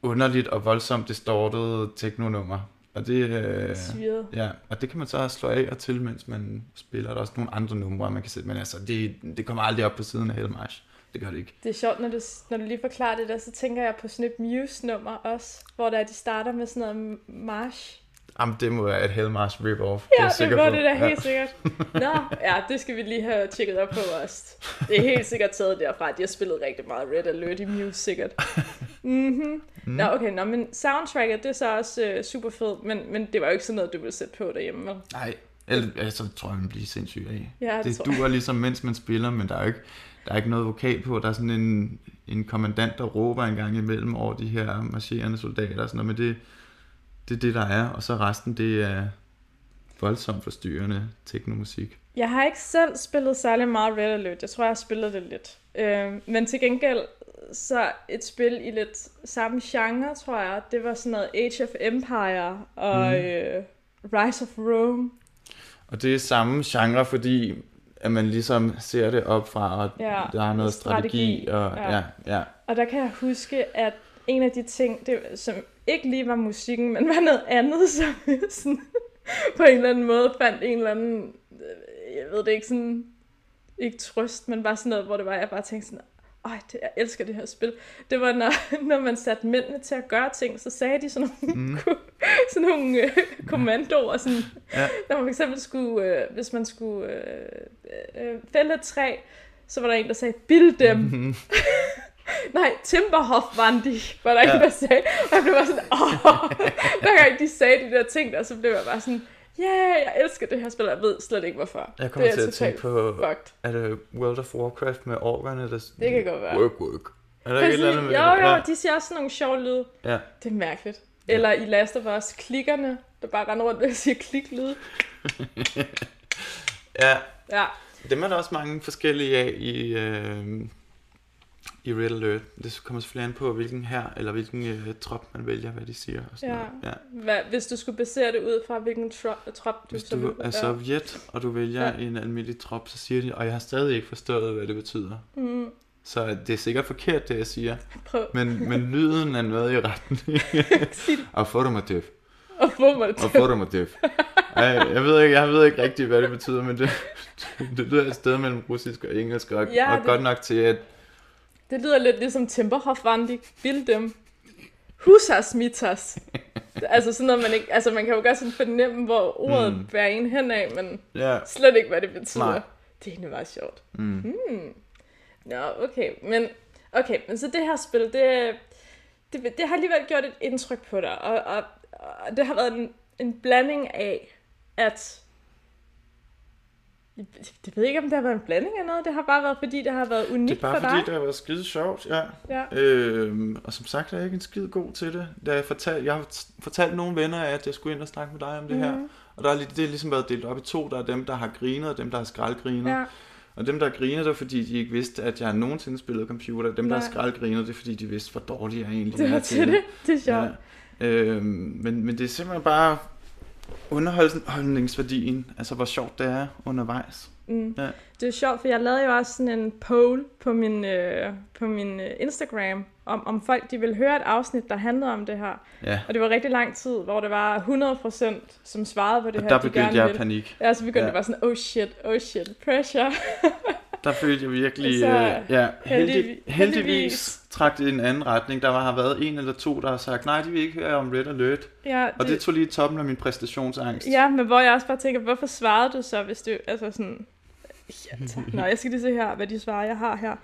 underligt og voldsomt distortet teknonummer. Og det, øh, ja, og det kan man så slå af og til, mens man spiller. Der er også nogle andre numre, man kan sætte, men altså, det, det kommer aldrig op på siden af Hellmarsh. Det gør det ikke. Det er sjovt, når du, når du lige forklarer det der, så tænker jeg på sådan et Muse-nummer også, hvor der de starter med sådan noget march. Jamen, det må være et Hellmarsh rip-off. Ja, det, er det var det da Ja. helt sikkert. [laughs] Nå, ja, det skal vi lige have tjekket op på også. Det er helt sikkert taget derfra, at de har spillet rigtig meget Red Alert i Muse, sikkert. Mm-hmm. Mm. Nå, okay, nå, men soundtracket, det er så også øh, super fedt, men, men det var jo ikke sådan noget, du ville sætte på derhjemme, vel? Nej, eller, altså, det tror jeg, man bliver sindssyg af. Ja, det, det duer ligesom, mens man spiller, men der er jo ikke, der er ikke noget vokal på. Der er sådan en, en kommandant, der råber en gang imellem over de her marcherende soldater og sådan noget, men det, det er det, der er. Og så resten, det er voldsomt forstyrrende teknomusik. Jeg har ikke selv spillet særlig meget Red Alert. Jeg tror, jeg har spillet det lidt. Øh, men til gengæld, så et spil i lidt samme genre, tror jeg. Det var sådan noget Age of Empire og mm. øh, Rise of Rome. Og det er samme genre, fordi at man ligesom ser det op fra, og Ja, der er noget strategi, strategi, og ja. ja, ja. Og der kan jeg huske, at en af de ting, det, som ikke lige var musikken, men var noget andet, [laughs] som sådan, på en eller anden måde fandt en eller anden, øh, jeg ved det ikke, sådan, ikke trøst, men bare sådan noget, hvor det var, jeg bare tænkte sådan, ej, det, jeg elsker det her spil. Det var, når, [laughs] når man satte mændene til at gøre ting, så sagde de sådan nogle, mm. sådan nogle øh, kommandoer, sådan, Ja. når man for eksempel skulle, øh, hvis man skulle øh, øh, fælde et træ, så var der en, der sagde, bild dem. Mhm. [laughs] Nej, Timberhoff var de, var der ja. Ja. en, der sagde. Og jeg blev bare sådan, åh, [laughs] hver gang de sagde de der ting der, så blev jeg bare sådan, ja, yeah, jeg elsker det her spil, jeg ved slet ikke hvorfor. Jeg kommer til at tænke på, fucked. er det World of Warcraft med orkerne, der... Det kan godt være. Work, work. Er der ikke andet med jo, jo, Ja. de siger også sådan nogle sjove lyde. ja. Det er mærkeligt. Eller i Last of Us, klikkerne, der bare render rundt og siger kliklyde. [laughs] ja, Ja, dem er der også mange forskellige af i, øh, i Red Alert. Det kommer selvfølgelig an på, hvilken her eller hvilken øh, trop man vælger, hvad de siger. Og sådan Ja. noget. ja. Hvad, hvis du skulle basere det ud fra, hvilken tro- trop du Hvis så du er sovjet, og du vælger Ja. en almindelig trop, så siger de, og jeg har stadig ikke forstået, hvad det betyder. Mm, Så det er sikkert forkert, det jeg siger. [laughs] prøv Men, men lyden er noget i retten. [laughs] Affirmative. at få mig til. Affirmative. Ej, jeg ved ikke, jeg ved ikke rigtig, hvad det betyder, men det, [laughs] det lyder et sted mellem russisk og engelsk, og, Ja, og det- godt nok til, at Det lyder lidt ligesom Timberhoff Vandi. Bild dem. Husas mitas. [laughs] altså sådan noget, man ikke... Altså man kan jo godt sådan fornemme, hvor ordet mm. Bærer en hen af, men ja, slet ikke, hvad det betyder. Nej. Det er egentlig meget sjovt. mm, Nå, okay. Men, okay, men så det her spil, det, det, det har alligevel gjort et indtryk på dig. Og, og, og det har været en, en blanding af, at... Jeg ved ikke, om det har været en blanding af noget. Det har bare været, fordi det har været unikt det er bare for dig. fordi, det har været skide sjovt, ja. Ja. Øhm, og som sagt er jeg ikke en skide god til det. Da jeg, fortal, jeg har fortalt nogle venner, at jeg skulle ind og snakke med dig om det her. Mhm. Og der er, lidt- det er ligesom været delt op i to. Der er dem, der har grinet, og dem, der har skraldgrinet. Ja. Og dem, der har grinet, det er fordi, de ikke vidste, at jeg nogensinde spillede computer. Dem, der Nej. har skraldgrinet, det er fordi, de vidste, hvor dårlig jeg egentlig Det er til det. Det er sjovt. Ja. Øhm, men, men det er simpelthen bare underholdningsværdien. Altså, hvor sjovt det er undervejs. Mm. Ja. Det er sjovt, for jeg lavede jo også sådan en poll på min, øh, på min øh, Instagram, om, om folk de ville høre et afsnit, der handlede om det her. Ja. Og det var rigtig lang tid, hvor det var 100% som svarede på det Og her, der de begyndte gerne jeg ville. panik. Ja, så begyndte Ja. det bare sådan, oh shit, oh shit, pressure. [laughs] Der følte jeg virkelig, Så øh, ja, heldig, heldig- heldigvis, heldigvis. trak det i en anden retning. Der var, har været en eller to, der har sagt, nej, de vil ikke høre om Red Alert. ja, Og det tog lige toppen af min præstationsangst. ja, men hvor jeg også bare tænker, hvorfor svarede du så, hvis du, altså sådan... Ja, tak. Nå, jeg skal lige se her, hvad de svarer, jeg har her.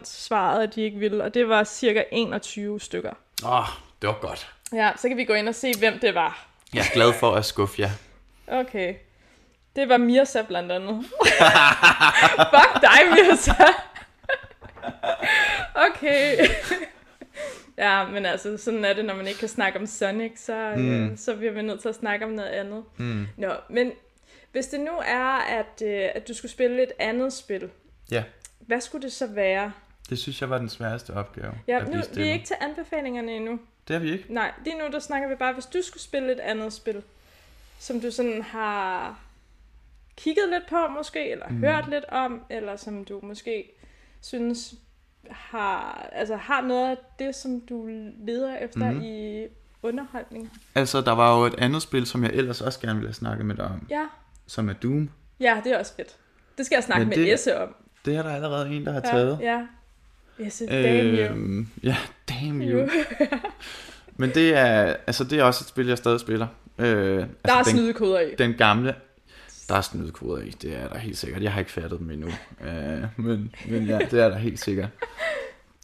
14% svarede, at de ikke ville, og det var cirka 21 stykker. Åh, oh, det var godt. Ja, så kan vi gå ind og se, hvem det var. Jeg er glad for at skuffe jer. Okay. Det var Mirza blandt andet. [laughs] Fuck dig, Mirza. [laughs] okay. [laughs] ja, men altså, sådan er det, når man ikke kan snakke om Sonic, så, mm. øh, så bliver vi nødt til at snakke om noget andet. Mm. Nå, men hvis det nu er, at, øh, at du skulle spille et andet spil, Ja, hvad skulle det så være? det synes jeg var den sværeste opgave. Ja, nu, vi er ikke til anbefalingerne endnu. Det er vi ikke. Nej, lige nu der snakker vi bare, hvis du skulle spille et andet spil, som du sådan har kigget lidt på måske, eller Mm. hørt lidt om, eller som du måske synes har, altså har noget af det, som du leder efter mm. i underholdning? Altså, der var jo et andet spil, som jeg ellers også gerne ville have snakket med dig om, Ja. som er Doom. Ja, det er også fedt. Det skal jeg snakke Men med det- Esse om. Det er der allerede en, der har taget. Ja, ja. Esse, damn you. Øhm, ja, damn [laughs] you. Men det er, altså, det er også et spil, jeg stadig spiller. Øh, altså, Der er den, snydekoder i. den gamle, der er snydekoder i, det er der helt sikkert. Jeg har ikke fattet dem endnu. Øh, men, men ja, det er der helt sikkert.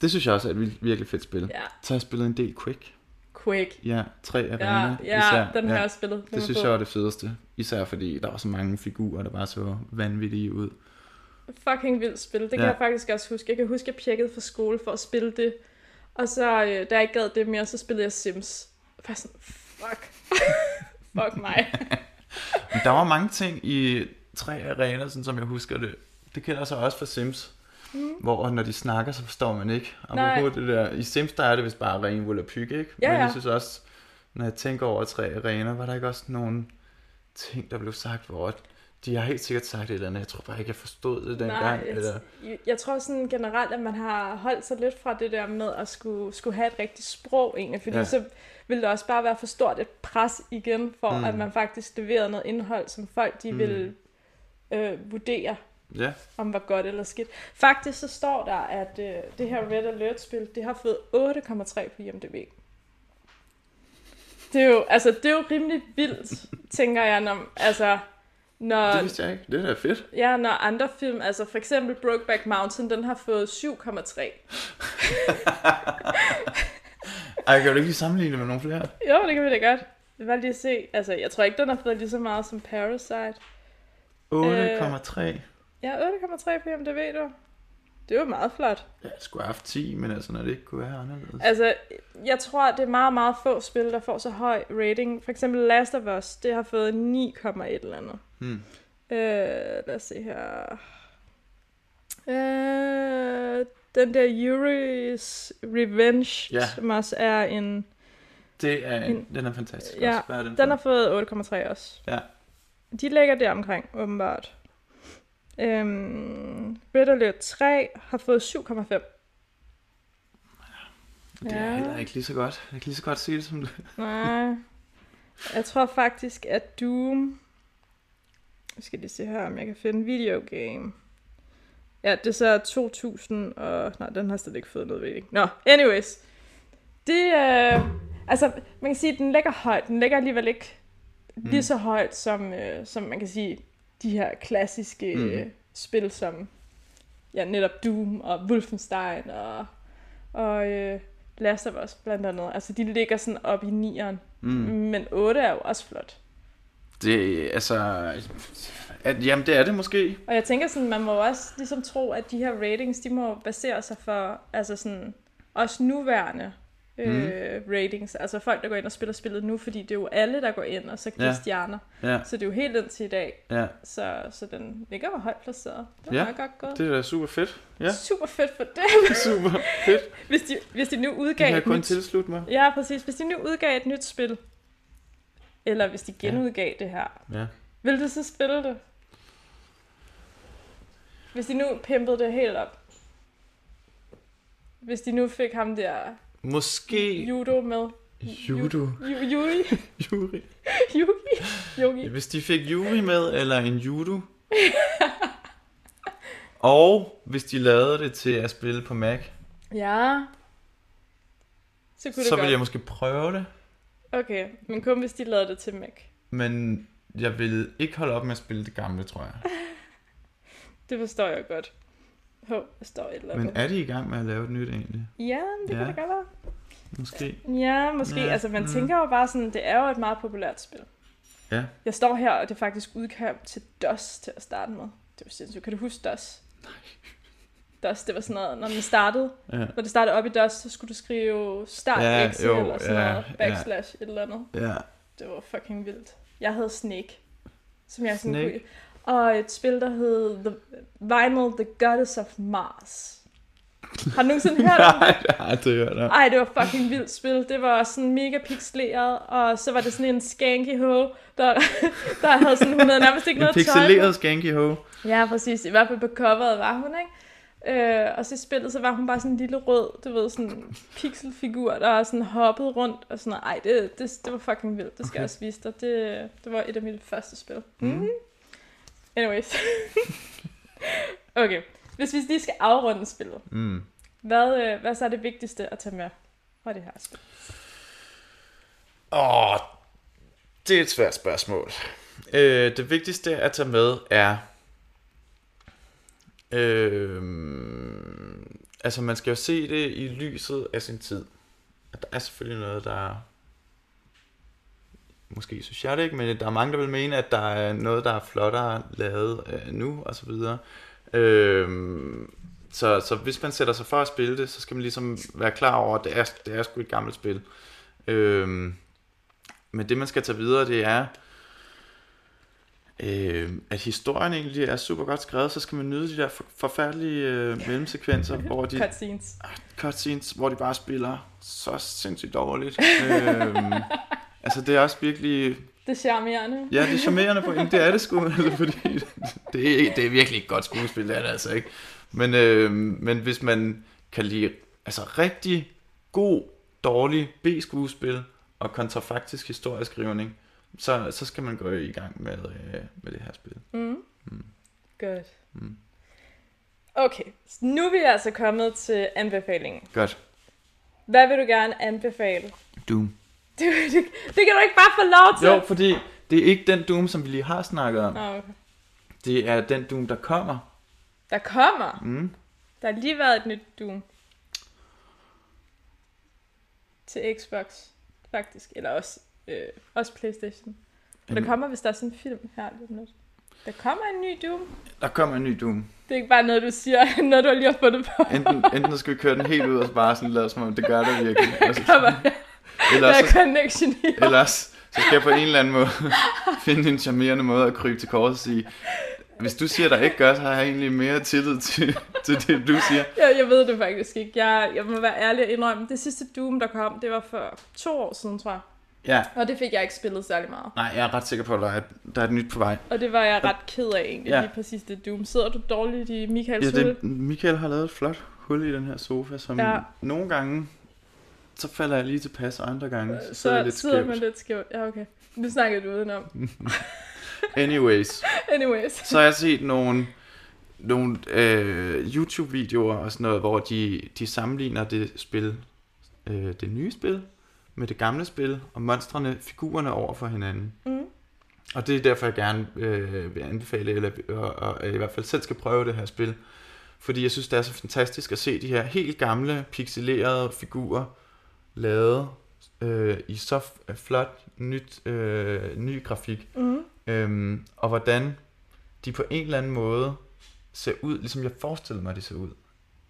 Det synes jeg også er et vir- virkelig fedt spil. Ja, Så har jeg spillet en del Quake. Quake. Ja, tre Ja, arena ja især. den har ja. jeg spillet. Den Det synes jeg var det fedeste. Især fordi der var så mange figurer, der bare så vanvittige ud. fucking vildt spil. Det kan Ja. jeg faktisk også huske. Jeg kan huske, at jeg pjekkede fra skole for at spille det. Og så, øh, da jeg ikke gad det mere, så spillede jeg Sims. Jeg var sådan, fuck. [laughs] fuck mig. [laughs] Men der var mange ting i tre arenaer, sådan som jeg husker det. Det gælder så også for Sims. Mm. Hvor når de snakker, så forstår man ikke. Apropos det der, I Sims, der er det vist bare ren volapyk, ikke? Ja, Men jeg synes også, når jeg tænker over tre arenaer, var der ikke også nogle ting, der blev sagt, hvor de har helt sikkert sagt et eller andet. Jeg tror bare ikke, jeg forstod det dengang. Nej, eller... jeg, jeg tror sådan generelt, at man har holdt sig lidt fra det der med at skulle, skulle have et rigtigt sprog egentlig, fordi Ja. så ville det også bare være for stort et pres igen, for Mm. at man faktisk leverede noget indhold, som folk de mm. ville øh, vurdere, Ja, om var godt eller skidt. Faktisk så står der, at øh, det her Red Alert-spil, det har fået 8,3 på IMDb. Det er jo, altså, det er jo rimelig vildt, [laughs] tænker jeg, når, altså, når, det vidste jeg ikke. Det er da fedt. Ja, når andre film, altså for eksempel Brokeback Mountain, den har fået 7,3. [laughs] Ej, kan du ikke lige sammenligne det med nogle flere? Jo, det kan vi da godt. Vil bare lige se. Altså, jeg tror ikke, den har fået lige så meget som Parasite. 8,3. Ja, 8,3 på IMDb, du. Det jo meget flot. Jeg skulle have haft 10, men altså, når det ikke kunne være anderledes. Altså, jeg tror, det er meget, meget få spil, der får så høj rating. For eksempel Last of Us, det har fået 9,1 eller andet. Hmm. Øh, lad os se her. Øh, den der Yuri's Revenge, Ja. som også er en... Det er, en, En- den er fantastisk. Ja, også. Hvad er den, Den for? har fået 8,3 også. Ja. De ligger der omkring, åbenbart. Øhm, Red Alert 3 har fået 7,5. Det er Ja. heller ikke lige så godt. Jeg kan lige så godt sige det som du. Nej. Jeg tror faktisk, at Doom... Jeg skal lige se her, om jeg kan finde videogame. Ja, det er så 2000 og... Nej, den har slet ikke fået noget rating. Nå, anyways. Det øh, Altså, man kan sige, at den ligger højt. Den ligger alligevel ikke Mm. lige så højt som, øh, som man kan sige, de her klassiske Mm. mm. spil som ja, netop Doom og Wolfenstein og, og øh, Last of Us blandt andet. Altså, de ligger sådan op i nieren. Mm. Men 8 er jo også flot. Det, altså... At, jamen, det er det måske. Og jeg tænker sådan, man må også ligesom tro, at de her ratings, de må basere sig for, altså sådan, også nuværende øh, ratings. Altså folk, der går ind og spiller spillet nu, fordi det er jo alle, der går ind og så giver Ja. ja. stjerner. Ja, Så det er jo helt indtil i dag. ja. Så, så den ligger jo højt placeret. Det Ja, er meget godt gået. Det er da super fedt. Ja, Super fedt for det. [laughs] super fedt. hvis, de, hvis de nu Det kan udgav jeg kun nyt... tilslutte mig. Ja, præcis. Hvis de nu udgav et nyt spil, eller hvis de genudgav det her, Ja. vil du så spille det? Hvis de nu pimpede det helt op. Hvis de nu fik ham der Måske... judo med. Judo. Ju- Yuri. [laughs] Yuri. Yugi. Yugi. Hvis de fik Yuri med, eller en judo. Og hvis de lavede det til at spille på Mac, Ja. Så kunne det så ville jeg måske prøve det. Okay, men kun hvis de lavede det til Mac. Men jeg vil ikke holde op med at spille det gamle, tror jeg. [laughs] Det forstår jeg godt. Hov, der står et eller Men andet. er de i gang med at lave et nyt egentlig? Ja, det Ja. kan det godt være. Måske. Ja, måske. Ja, Ja, altså, man mm. tænker jo bare sådan, det er jo et meget populært spil. Ja. Jeg står her, og det er faktisk udkom til DOS til at starte med. Det var sindssygt. Kan du huske DOS? Nej. DOS, det var sådan noget, når man startede, Ja. når det startede op i DOS, så skulle du skrive start Ja, ja, jo, eller sådan ja, noget, ja. backslash, et eller andet. Ja. Det var fucking vildt. Jeg havde Snake, som jeg sådan Snake? kunne... Og et spil, der hed The Vinyl The Goddess of Mars. Har du nogensinde hørt om [laughs] det? Nej, det har jeg. Ej, det var fucking vildt spil. Det var sådan mega pixeleret, og så var det sådan en skanky hoe, der, [laughs] der havde sådan, hun havde nærmest ikke En noget tøj på. pixeleret skanky ho. Ja, præcis. I hvert fald på coveret var hun, ikke? Øh, og så i spillet, så var hun bare sådan en lille rød, du ved, sådan en pixelfigur, der sådan hoppede rundt og sådan noget. Ej, det, det, det var fucking vildt. Det skal Okay. jeg også vise dig. Det, det var et af mine første spil. Mm. Mm. Anyways. [laughs] okay. Hvis vi lige skal afrunde spillet, Mm. hvad, øh, hvad så er det vigtigste at tage med fra det her spil? Åh, det er et svært spørgsmål. Øh, det vigtigste at tage med er... Øh, altså, man skal jo se det i lyset af sin tid. At der er selvfølgelig noget, der... Måske synes jeg det ikke, men der er mange, der vil mene, at der er noget, der er flottere lavet øh, nu, og så videre. Øh, så, så hvis man sætter sig for at spille det, så skal man ligesom være klar over, at det er, det er sgu et gammelt spil. Øh, men det, man skal tage videre, det er, øh, at historien egentlig er super godt skrevet, så skal man nyde de der for, forfærdelige øh, mellemsekvenser, [laughs] hvor de Cutscenes. cutscenes, hvor de bare spiller så sindssygt dårligt. øh, [laughs] altså, det er også virkelig... Det er charmerende. Ja, det er charmerende på det er det sgu, altså, [laughs] fordi det er, det er virkelig et godt skuespil, det er det altså ikke. Men, øh, men hvis man kan lide altså rigtig god, dårlig B-skuespil og kontrafaktisk historieskrivning, så, så skal man gå i gang med, øh, med det her spil. Mm. Mm. Godt. Mm. Okay, så nu er vi altså kommet til anbefalingen. Godt. Hvad vil du gerne anbefale? Doom. Det, det, det kan du ikke bare få lov til. Jo, fordi det er ikke den Doom, som vi lige har snakket om. Nå, okay. Det er den Doom, der kommer. Der kommer. Mm. Der har lige været et nyt Doom. Til Xbox, faktisk. Eller også, øh, også Playstation. Og der kommer, hvis der er sådan en film her. Der kommer en ny Doom. Der kommer en ny Doom. Det er ikke bare noget, du siger, [laughs] når du lige har fundet på. Enten, enten skal vi køre den helt ud og bare sådan lade som om det gør det virkelig. [laughs] Så, Kommer eller, så, er ellers så skal jeg på en eller anden måde [laughs] finde en charmerende måde at krybe til kors og sige, hvis du siger, der ikke gør, så har jeg egentlig mere tillid til, [laughs] til det, du siger. Jeg, jeg ved det faktisk ikke. Jeg, jeg må være ærlig og indrømme, det sidste Doom, der kom, det var for to år siden, tror jeg. Ja, Og det fik jeg ikke spillet særlig meget. nej, jeg er ret sikker på, at der er, der er et nyt på vej. Og det var jeg ret ked af egentlig, Ja. lige præcis det Doom. Sidder du dårligt i Michaels Ja, hul? det, Michael har lavet et flot hul i den her sofa, som. Ja. nogle gange, så falder jeg lige tilpas, og andre gange, så, Så sidder jeg lidt sidder man skævt. lidt skævt. Ja, okay. Nu snakker du udenom. [laughs] Anyways, Anyways. så har jeg set nogle, nogle øh, YouTube-videoer og sådan noget, hvor de, de sammenligner det spil, øh, det nye spil, med det gamle spil, og monstrene, figurerne over for hinanden. Mm. Og det er derfor, jeg gerne øh, vil anbefale, eller og, og, i hvert fald selv skal prøve det her spil. Fordi jeg synes, det er så fantastisk at se de her helt gamle, pixelerede figurer, lavet øh, i så flot, nyt, øh, ny grafik. Mm. Øhm, og hvordan de på en eller anden måde ser ud, ligesom jeg forestiller mig, de ser ud.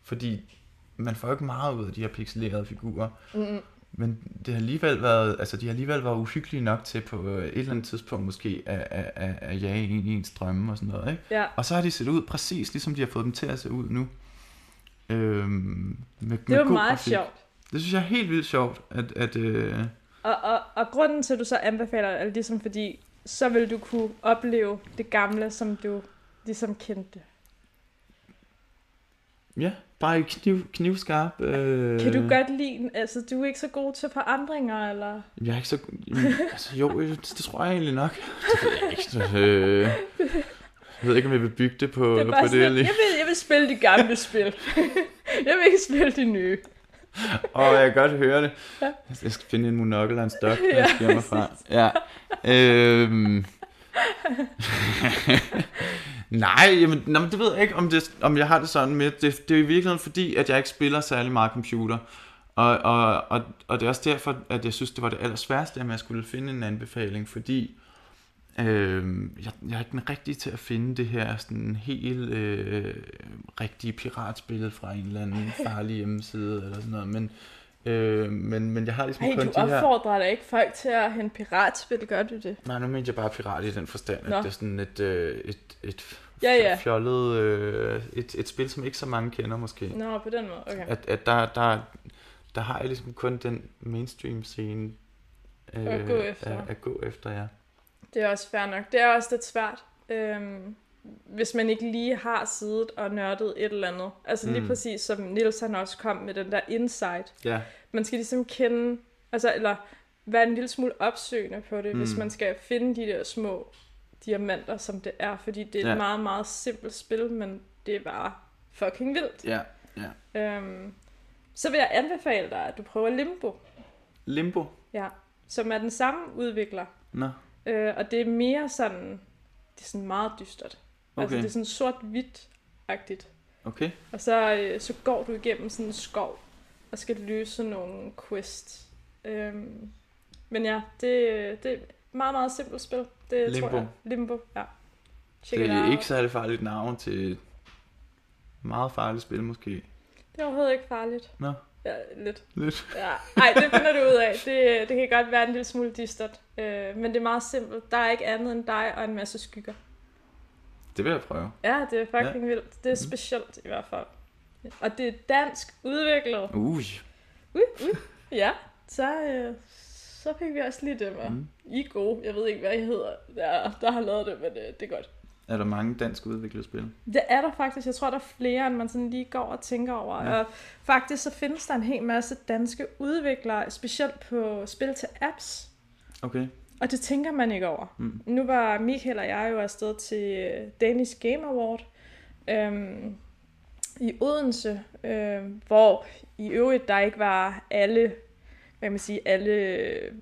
Fordi man får ikke meget ud af de her pixelerede figurer. Mm. Men det har alligevel været, altså de har alligevel været uhyggelige nok til på øh, et eller andet tidspunkt måske at, at, at, at jage ind i ens drømme og sådan noget, ikke? Ja, Og så har de set ud præcis ligesom de har fået dem til at se ud nu. Øhm, med, det med var god meget grafik. sjovt. Det synes jeg er helt vildt sjovt, at, at øh, Og, og, og grunden til, at du så anbefaler det, er ligesom fordi, så vil du kunne opleve det gamle, som du ligesom kendte. ja, bare i kniv, knivskarp. Øh, Kan du godt lide, altså du er ikke så god til forandringer, eller? Jeg er ikke så... Altså, jo, det, det tror jeg egentlig nok. Det ved jeg ikke. Øh, jeg ved ikke, om jeg vil bygge det på Det er det, på sådan, det jeg vil, jeg vil spille de gamle spil. [laughs] jeg vil ikke spille de nye. [laughs] Og jeg kan godt høre det. Ja. Jeg skal finde en monokkel og en stok, Ja, jeg skal hjemme fra. Ja. Øhm. [laughs] Nej, jamen, nå, men det ved jeg ikke, om, det, om jeg har det sådan med. Det, det er i virkeligheden fordi, at jeg ikke spiller særlig meget computer. Og, og, og, og det er også derfor, at jeg synes, det var det allersværeste, at jeg skulle finde en anbefaling, fordi øh, jeg, jeg er ikke den rigtige til at finde det her sådan helt øh, rigtige piratspil fra en eller anden [laughs] farlig hjemmeside eller sådan noget, men, øh, men, men jeg har ligesom Hey, kun du de her... opfordrer da ikke folk til at hente piratspil, gør du det? Nej, nu mente jeg bare pirat i den forstand, at Nå. det er sådan et, øh, et, et Ja, ja. fjollet, øh, et, et spil, som ikke så mange kender måske. Nå, på den måde, okay. At, at der, der, der har jeg ligesom kun den mainstream scene øh, At gå efter. At, at gå efter, ja. Det er også fair nok. Det er også lidt svært, øhm, hvis man ikke lige har siddet og nørdet et eller andet. Altså lige Mm. præcis som Nils han også kom med den der insight. Ja, Man skal ligesom kende, altså eller være en lille smule opsøgende på det, mm. hvis man skal finde de der små diamanter, som det er. Fordi det er et Ja. meget, meget simpelt spil, men det er bare fucking vildt. ja, ja. Øhm, så vil jeg anbefale dig, at du prøver Limbo, Limbo. ja, som er den samme udvikler. Nå, Øh, og det er mere sådan, det er sådan meget dystert. Okay. Altså okay. det er sådan sort-hvidt-agtigt. Okay. Og så, øh, så går du igennem sådan en skov, og skal løse nogle quests. Øhm, men ja, det, det er et meget, meget simpelt spil. Det Limbo. tror jeg. Limbo, ja. Check Det er ikke særlig farligt navn til et meget farligt spil måske. Det er overhovedet ikke farligt. Nå, Ja, lidt. lidt. Ja. Ej, det finder du ud af. Det, det kan godt være en lille smule dystert. Øh, men det er meget simpelt. Der er ikke andet end dig og en masse skygger. Det vil jeg prøve. Ja, det er fucking ja. vildt. Det er Mhm. specielt i hvert fald. Og det er dansk udviklet. Ui. Uh, uh. Ja, så, øh, så fik vi også lige det med. Mm. Mm. I er gode. Jeg ved ikke, hvad I hedder, der, der har lavet det, men det, det er godt. Er der mange dansk udviklede spil? Det er der faktisk. Jeg tror, der er flere, end man sådan lige går og tænker over. Ja. Og faktisk så findes der en hel masse danske udviklere, specielt på spil til apps. Okay. Og det tænker man ikke over. Mm. Nu var Michael og jeg jo afsted til Danish Game Award øhm, i Odense, øhm, hvor i øvrigt der ikke var alle, hvad man sige, alle, øh,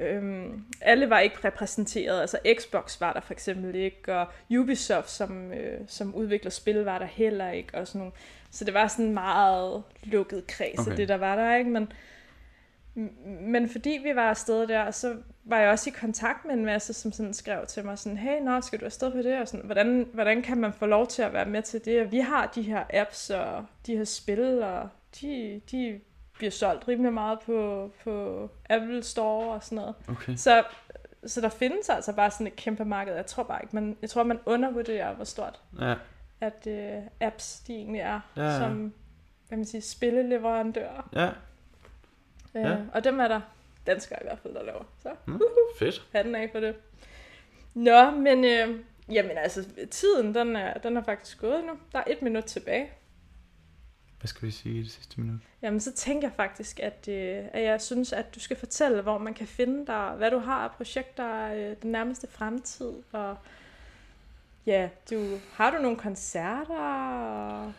øhm, alle var ikke repræsenteret. Altså Xbox var der for eksempel ikke, og Ubisoft, som, øh, som udvikler spil, var der heller ikke, og sådan nogle. Så det var sådan meget lukket kreds okay. Okay. det, der var der, ikke? Men, men fordi vi var afsted der, så var jeg også i kontakt med en masse, som sådan skrev til mig sådan, hey, nå, skal du afsted på det? Og sådan, hvordan, hvordan kan man få lov til at være med til det? Og vi har de her apps og de her spil, og de, de bliver solgt rimelig meget på, på Apple Store og sådan noget. Okay. Så, så der findes altså bare sådan et kæmpe marked. Jeg tror bare ikke, man, jeg tror, man undervurderer, hvor stort Ja. at øh, apps de egentlig er, Ja, ja. som hvad man siger, spilleleverandører. Ja. Øh, Ja. Og dem er der danskere i hvert fald, der laver. Så Fedt. hatten af for det. Nå, men øh, jamen altså, tiden den er, den er faktisk gået nu. Der er et minut tilbage. Hvad skal vi sige i det sidste minut? Jamen, så tænker jeg faktisk, at, øh, at jeg synes, at du skal fortælle, hvor man kan finde dig, hvad du har af projekter øh, den nærmeste fremtid, og ja, du, har du nogle koncerter, og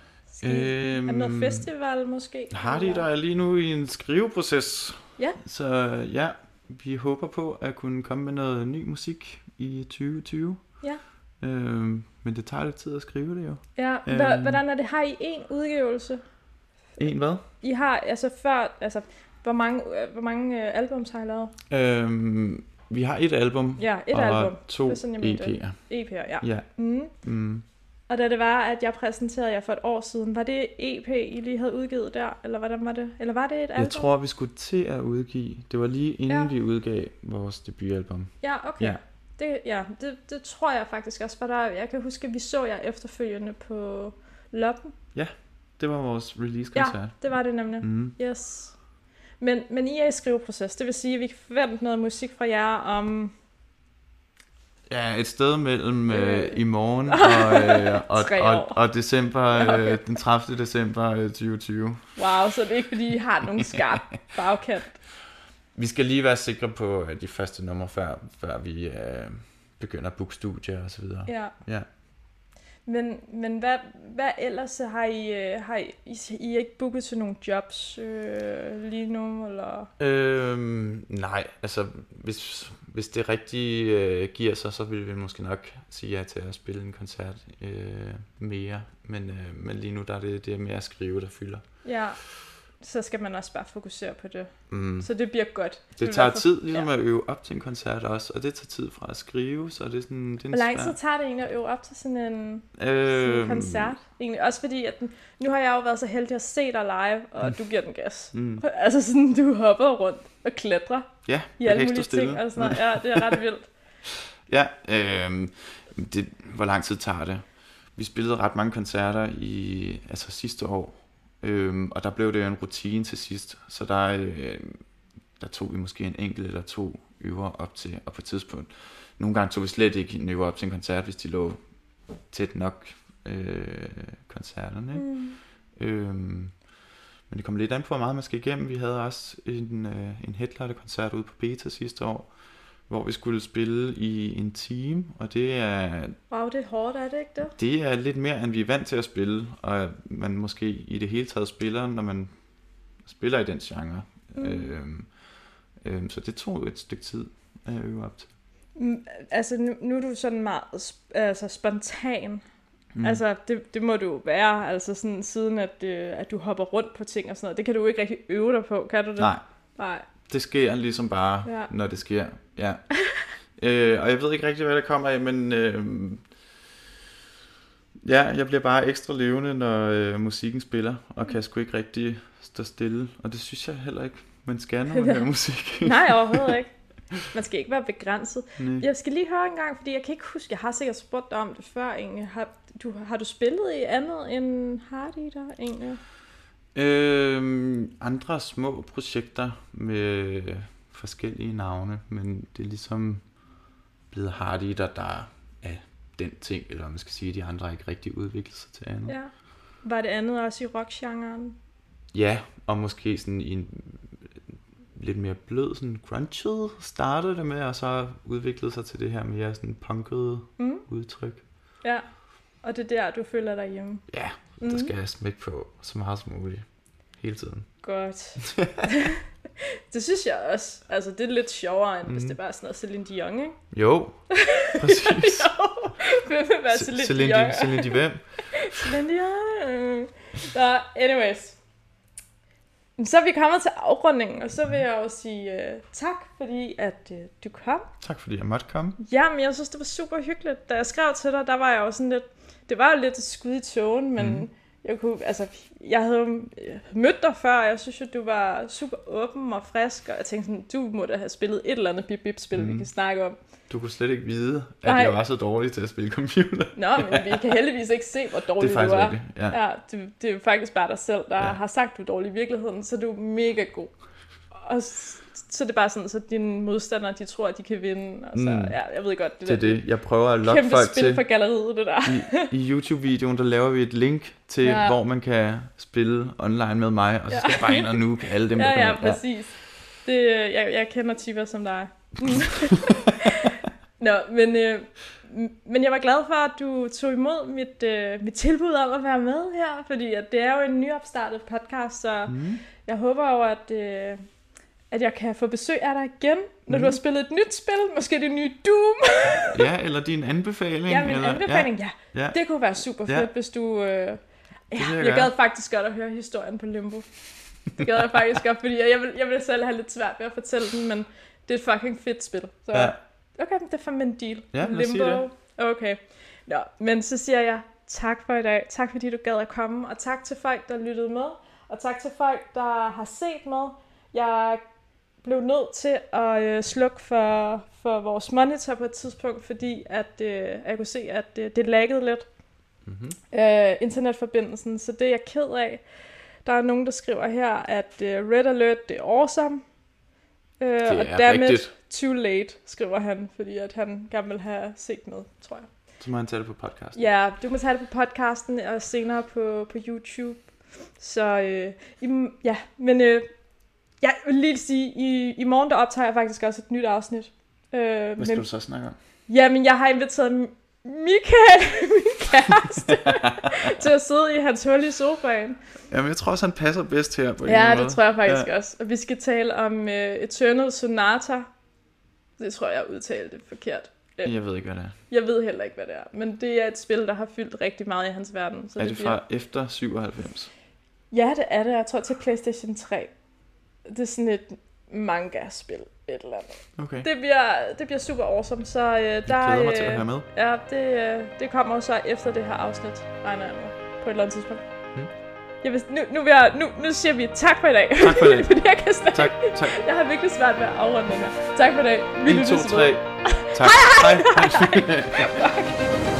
øhm, er noget festival måske? Har de der er lige nu i en skriveproces. Ja. Så ja, vi håber på at kunne komme med noget ny musik i 2020. Ja. Øhm, men det tager lidt tid at skrive det jo. Ja, hva- hvordan er det? Har I en udgivelse? En hvad? I har, altså før, altså, hvor mange, øh, hvor mange øh, albums har I lavet? Øhm, vi har et album Ja, et og album. to Det sådan, mente det. EP'er. EP'er, ja. Ja. Mm. Mm. Og da det var, at jeg præsenterede jer for et år siden, var det EP, I lige havde udgivet der? Eller hvordan var det? Eller var det et album? Jeg tror, vi skulle til at udgive. Det var lige inden ja. vi udgav vores debutalbum. Ja, okay. Ja. Det, ja, det, det tror jeg faktisk også, for der, jeg kan huske, at vi så jer efterfølgende på Loppen. Det var vores release-koncert. Det var det nemlig. Mm. Yes. Men, men I er i skriveproces, det vil sige, at vi kan forvente noget musik fra jer om... Ja, et sted mellem øh, Øh. i morgen [laughs] og, øh, og, og, år. og december, [laughs] Okay. øh, den 30. december øh, 2020. Wow, så det er ikke, fordi I har nogen skarp [laughs] bagkant. Vi skal lige være sikre på de første numre, før, før vi øh, begynder at booke studier og så videre. Ja. Ja. Men, men hvad, hvad ellers har I, øh, har I, I, I ikke booket til nogle jobs øh, lige nu, eller? Øhm, nej, altså hvis, hvis det rigtige øh, giver sig, så vil vi måske nok sige ja til at spille en koncert øh, mere. Men, øh, men lige nu der er det, det er mere at skrive, der fylder. Ja, så skal man også bare fokusere på det. Mm. Så det bliver godt. Det tager være for- tid ligesom ja. at øve op til en koncert også, og det tager tid fra at skrive, så det er sådan, det er Hvor lang tid tager det egentlig at øve op til sådan en, sådan en Øhm, koncert? Egentlig også fordi, at den- nu har jeg jo været så heldig at se dig live, og du giver den gas. Mm. [laughs] Altså sådan, du hopper rundt og klatrer Ja, i alle mulige ting og sådan noget. Ja, det er ret vildt. [laughs] Ja, øhm, det, hvor lang tid tager det? vi spillede ret mange koncerter i altså sidste år, øhm, og der blev det jo en rutine til sidst, så der, øh, der tog vi måske en enkelt eller to øver op til, og på et tidspunkt, nogle gange tog vi slet ikke en øver op til en koncert, hvis de lå tæt nok øh, koncerterne. Ikke? Mm. Øhm, men det kommer lidt an på, hvor meget man skal igennem. Vi havde også en, øh, en headliner-koncert ude på Beta sidste år, hvor vi skulle spille i en time, og det er, Wow, det er hårdt, er det ikke det? det er lidt mere, end vi er vant til at spille, og man måske i det hele taget spiller, når man spiller i den genre. Mm. Øhm, øhm, så det tog et stykke tid at øve op til. Mm, altså, nu, nu er du sådan meget altså, spontan. Mm. Altså, det, det må du være, altså sådan siden, at, øh, at du hopper rundt på ting og sådan noget. Det kan du jo ikke rigtig øve dig på, kan du det? Nej, Nej. Det sker ligesom bare, Ja. når det sker. Ja. [laughs] øh, og jeg ved ikke rigtig, hvad der kommer af, men øh, ja, jeg bliver bare ekstra levende, når øh, musikken spiller, og kan sgu ikke rigtig stå stille. Og det synes jeg heller ikke, man skal, når man [laughs] hører musik. [laughs] Nej, overhovedet ikke. Man skal ikke være begrænset. Nej. Jeg skal lige høre en gang, fordi jeg kan ikke huske, jeg har sikkert spurgt dig om det før egentlig. Har du, har du spillet i andet end Hardy der egentlig? Øhm, andre små projekter med forskellige navne, men det er ligesom blevet Hardy, der, der er den ting, eller man skal sige, de andre ikke rigtig udviklet sig til andet. Ja. Var det andet også i rockgenren? Ja, og måske sådan i en lidt mere blød, sådan grunget startede det med, og så udviklede sig til det her mere sådan punkede Mm. udtryk. Ja. Og det er der, du føler dig hjemme. Ja, Mm. der skal jeg smække på så meget som muligt. Hele tiden. Godt. [laughs] det synes jeg også. Altså, det er lidt sjovere, end mm. hvis Mhm. det bare er sådan noget Celine Dion, ikke? Jo, [laughs] præcis. jo, hvem vil være Ce- Celine, Celine, Dion? Di- Celine Di hvem? [laughs] Celine Dion. Nå, anyways. Så er vi kommet til afrundingen, og så vil jeg jo sige uh, tak, fordi at uh, du kom. Tak fordi jeg måtte komme. Jamen, jeg synes, det var super hyggeligt. Da jeg skrev til dig, der var jeg jo sådan lidt... Det var jo lidt et skud i tågen, men mm. jeg kunne... Altså, jeg havde jo mødt dig før, og jeg synes jo, du var super åben og frisk, og jeg tænkte sådan, du må da have spillet et eller andet bip-bip-spil, mm. vi Mhm. kan snakke om. Du kunne slet ikke vide, at Nej. jeg var så dårlig til at spille computer. Nå, men vi kan heldigvis ikke se, hvor Det dårlig er faktisk du er. rigtigt. Ja. Ja, det, det er faktisk bare dig selv, der. Ja. har sagt, du er dårlig i virkeligheden, så du er mega god. Og så er det bare sådan, så dine modstandere, de tror, at de kan vinde. Og så, Mm. ja, jeg ved godt, det, Det er der det. Jeg prøver at lokke folk spil til. for galleriet, det der. I, I YouTube-videoen, der laver vi et link til, Ja. ja. hvor man kan spille online med mig, og så skal Ja. bare ind og nuke alle dem, [laughs] der Ja, kommer ja, ind. præcis. Det, jeg, jeg kender typer som dig. [laughs] Nå, men, øh, men jeg var glad for, at du tog imod mit, øh, mit tilbud om at være med her, fordi at det er jo en nyopstartet podcast, så Mm. jeg håber jo, at, øh, at jeg kan få besøg af dig igen, når mm. du har Mhm. spillet et nyt spil, måske det nye Doom. [laughs] Ja, eller din anbefaling. ja, min eller, anbefaling, ja. Ja. Det kunne være super fedt, Ja. hvis du... Øh, ja, jeg, jeg jeg gad faktisk godt at høre historien på Limbo. Det gad jeg faktisk godt, fordi jeg vil, jeg vil selv have lidt svært ved at fortælle den, men det er et fucking fedt spil. Så Ja. okay, det er fandme en deal. Ja, det. Okay. Nå, men så siger jeg tak for i dag. Tak fordi du gad at komme, og tak til folk, der lyttede med, og tak til folk, der har set med. Jeg blev nødt til at øh, slukke for, for vores monitor på et tidspunkt, fordi at, øh, jeg kunne se, at øh, det laggede lidt Mm-hmm. øh, internetforbindelsen, så det er jeg ked af. Der er nogen, der skriver her, at øh, Red Alert, det er awesome. Øh, Det og er damn it, too late, skriver han, fordi at han gerne vil have set med, tror jeg. Så må han tage det på podcast. Ja, du må tage det på podcasten og senere på, på YouTube. Så øh, i, ja, men øh, jeg vil lige sige, i, i morgen der optager jeg faktisk også et nyt afsnit. Øh, Hvad skal men, du så snakke om? Jamen, jeg har inviteret Michael, [laughs] min kæreste, [laughs] til at sidde i hans hul i sofaen. Jamen, jeg tror også, han passer bedst her på Ja, det måde. tror jeg faktisk ja. også. Og vi skal tale om uh, Eternal Sonata. Det tror jeg, jeg udtalte det forkert. Jeg ved ikke, hvad det er. Jeg ved heller ikke, hvad det er. Men det er et spil, der har fyldt rigtig meget i hans verden. Så er det bliver... fra efter 97? Ja, det er det. Jeg tror til PlayStation 3. Det er sådan et manga-spil. Et eller andet. Okay. Det bliver, det bliver super awesome. Så uh, der, Jeg glæder mig til at øh, have med. Ja, det, øh, det kommer så efter det her afsnit, regner jeg med, på et eller andet tidspunkt. Hmm. Jeg vil, nu, nu, vil jeg, nu, nu siger vi tak for i dag. Tak for i dag. [laughs] Fordi jeg kan snakke. Tak, tak. Jeg har virkelig svært ved at afrunde det her. Tak for i dag. Vi 1, 2, lyttes ved. 3. [laughs] Tak. Hej. Hej. Fuck. [laughs]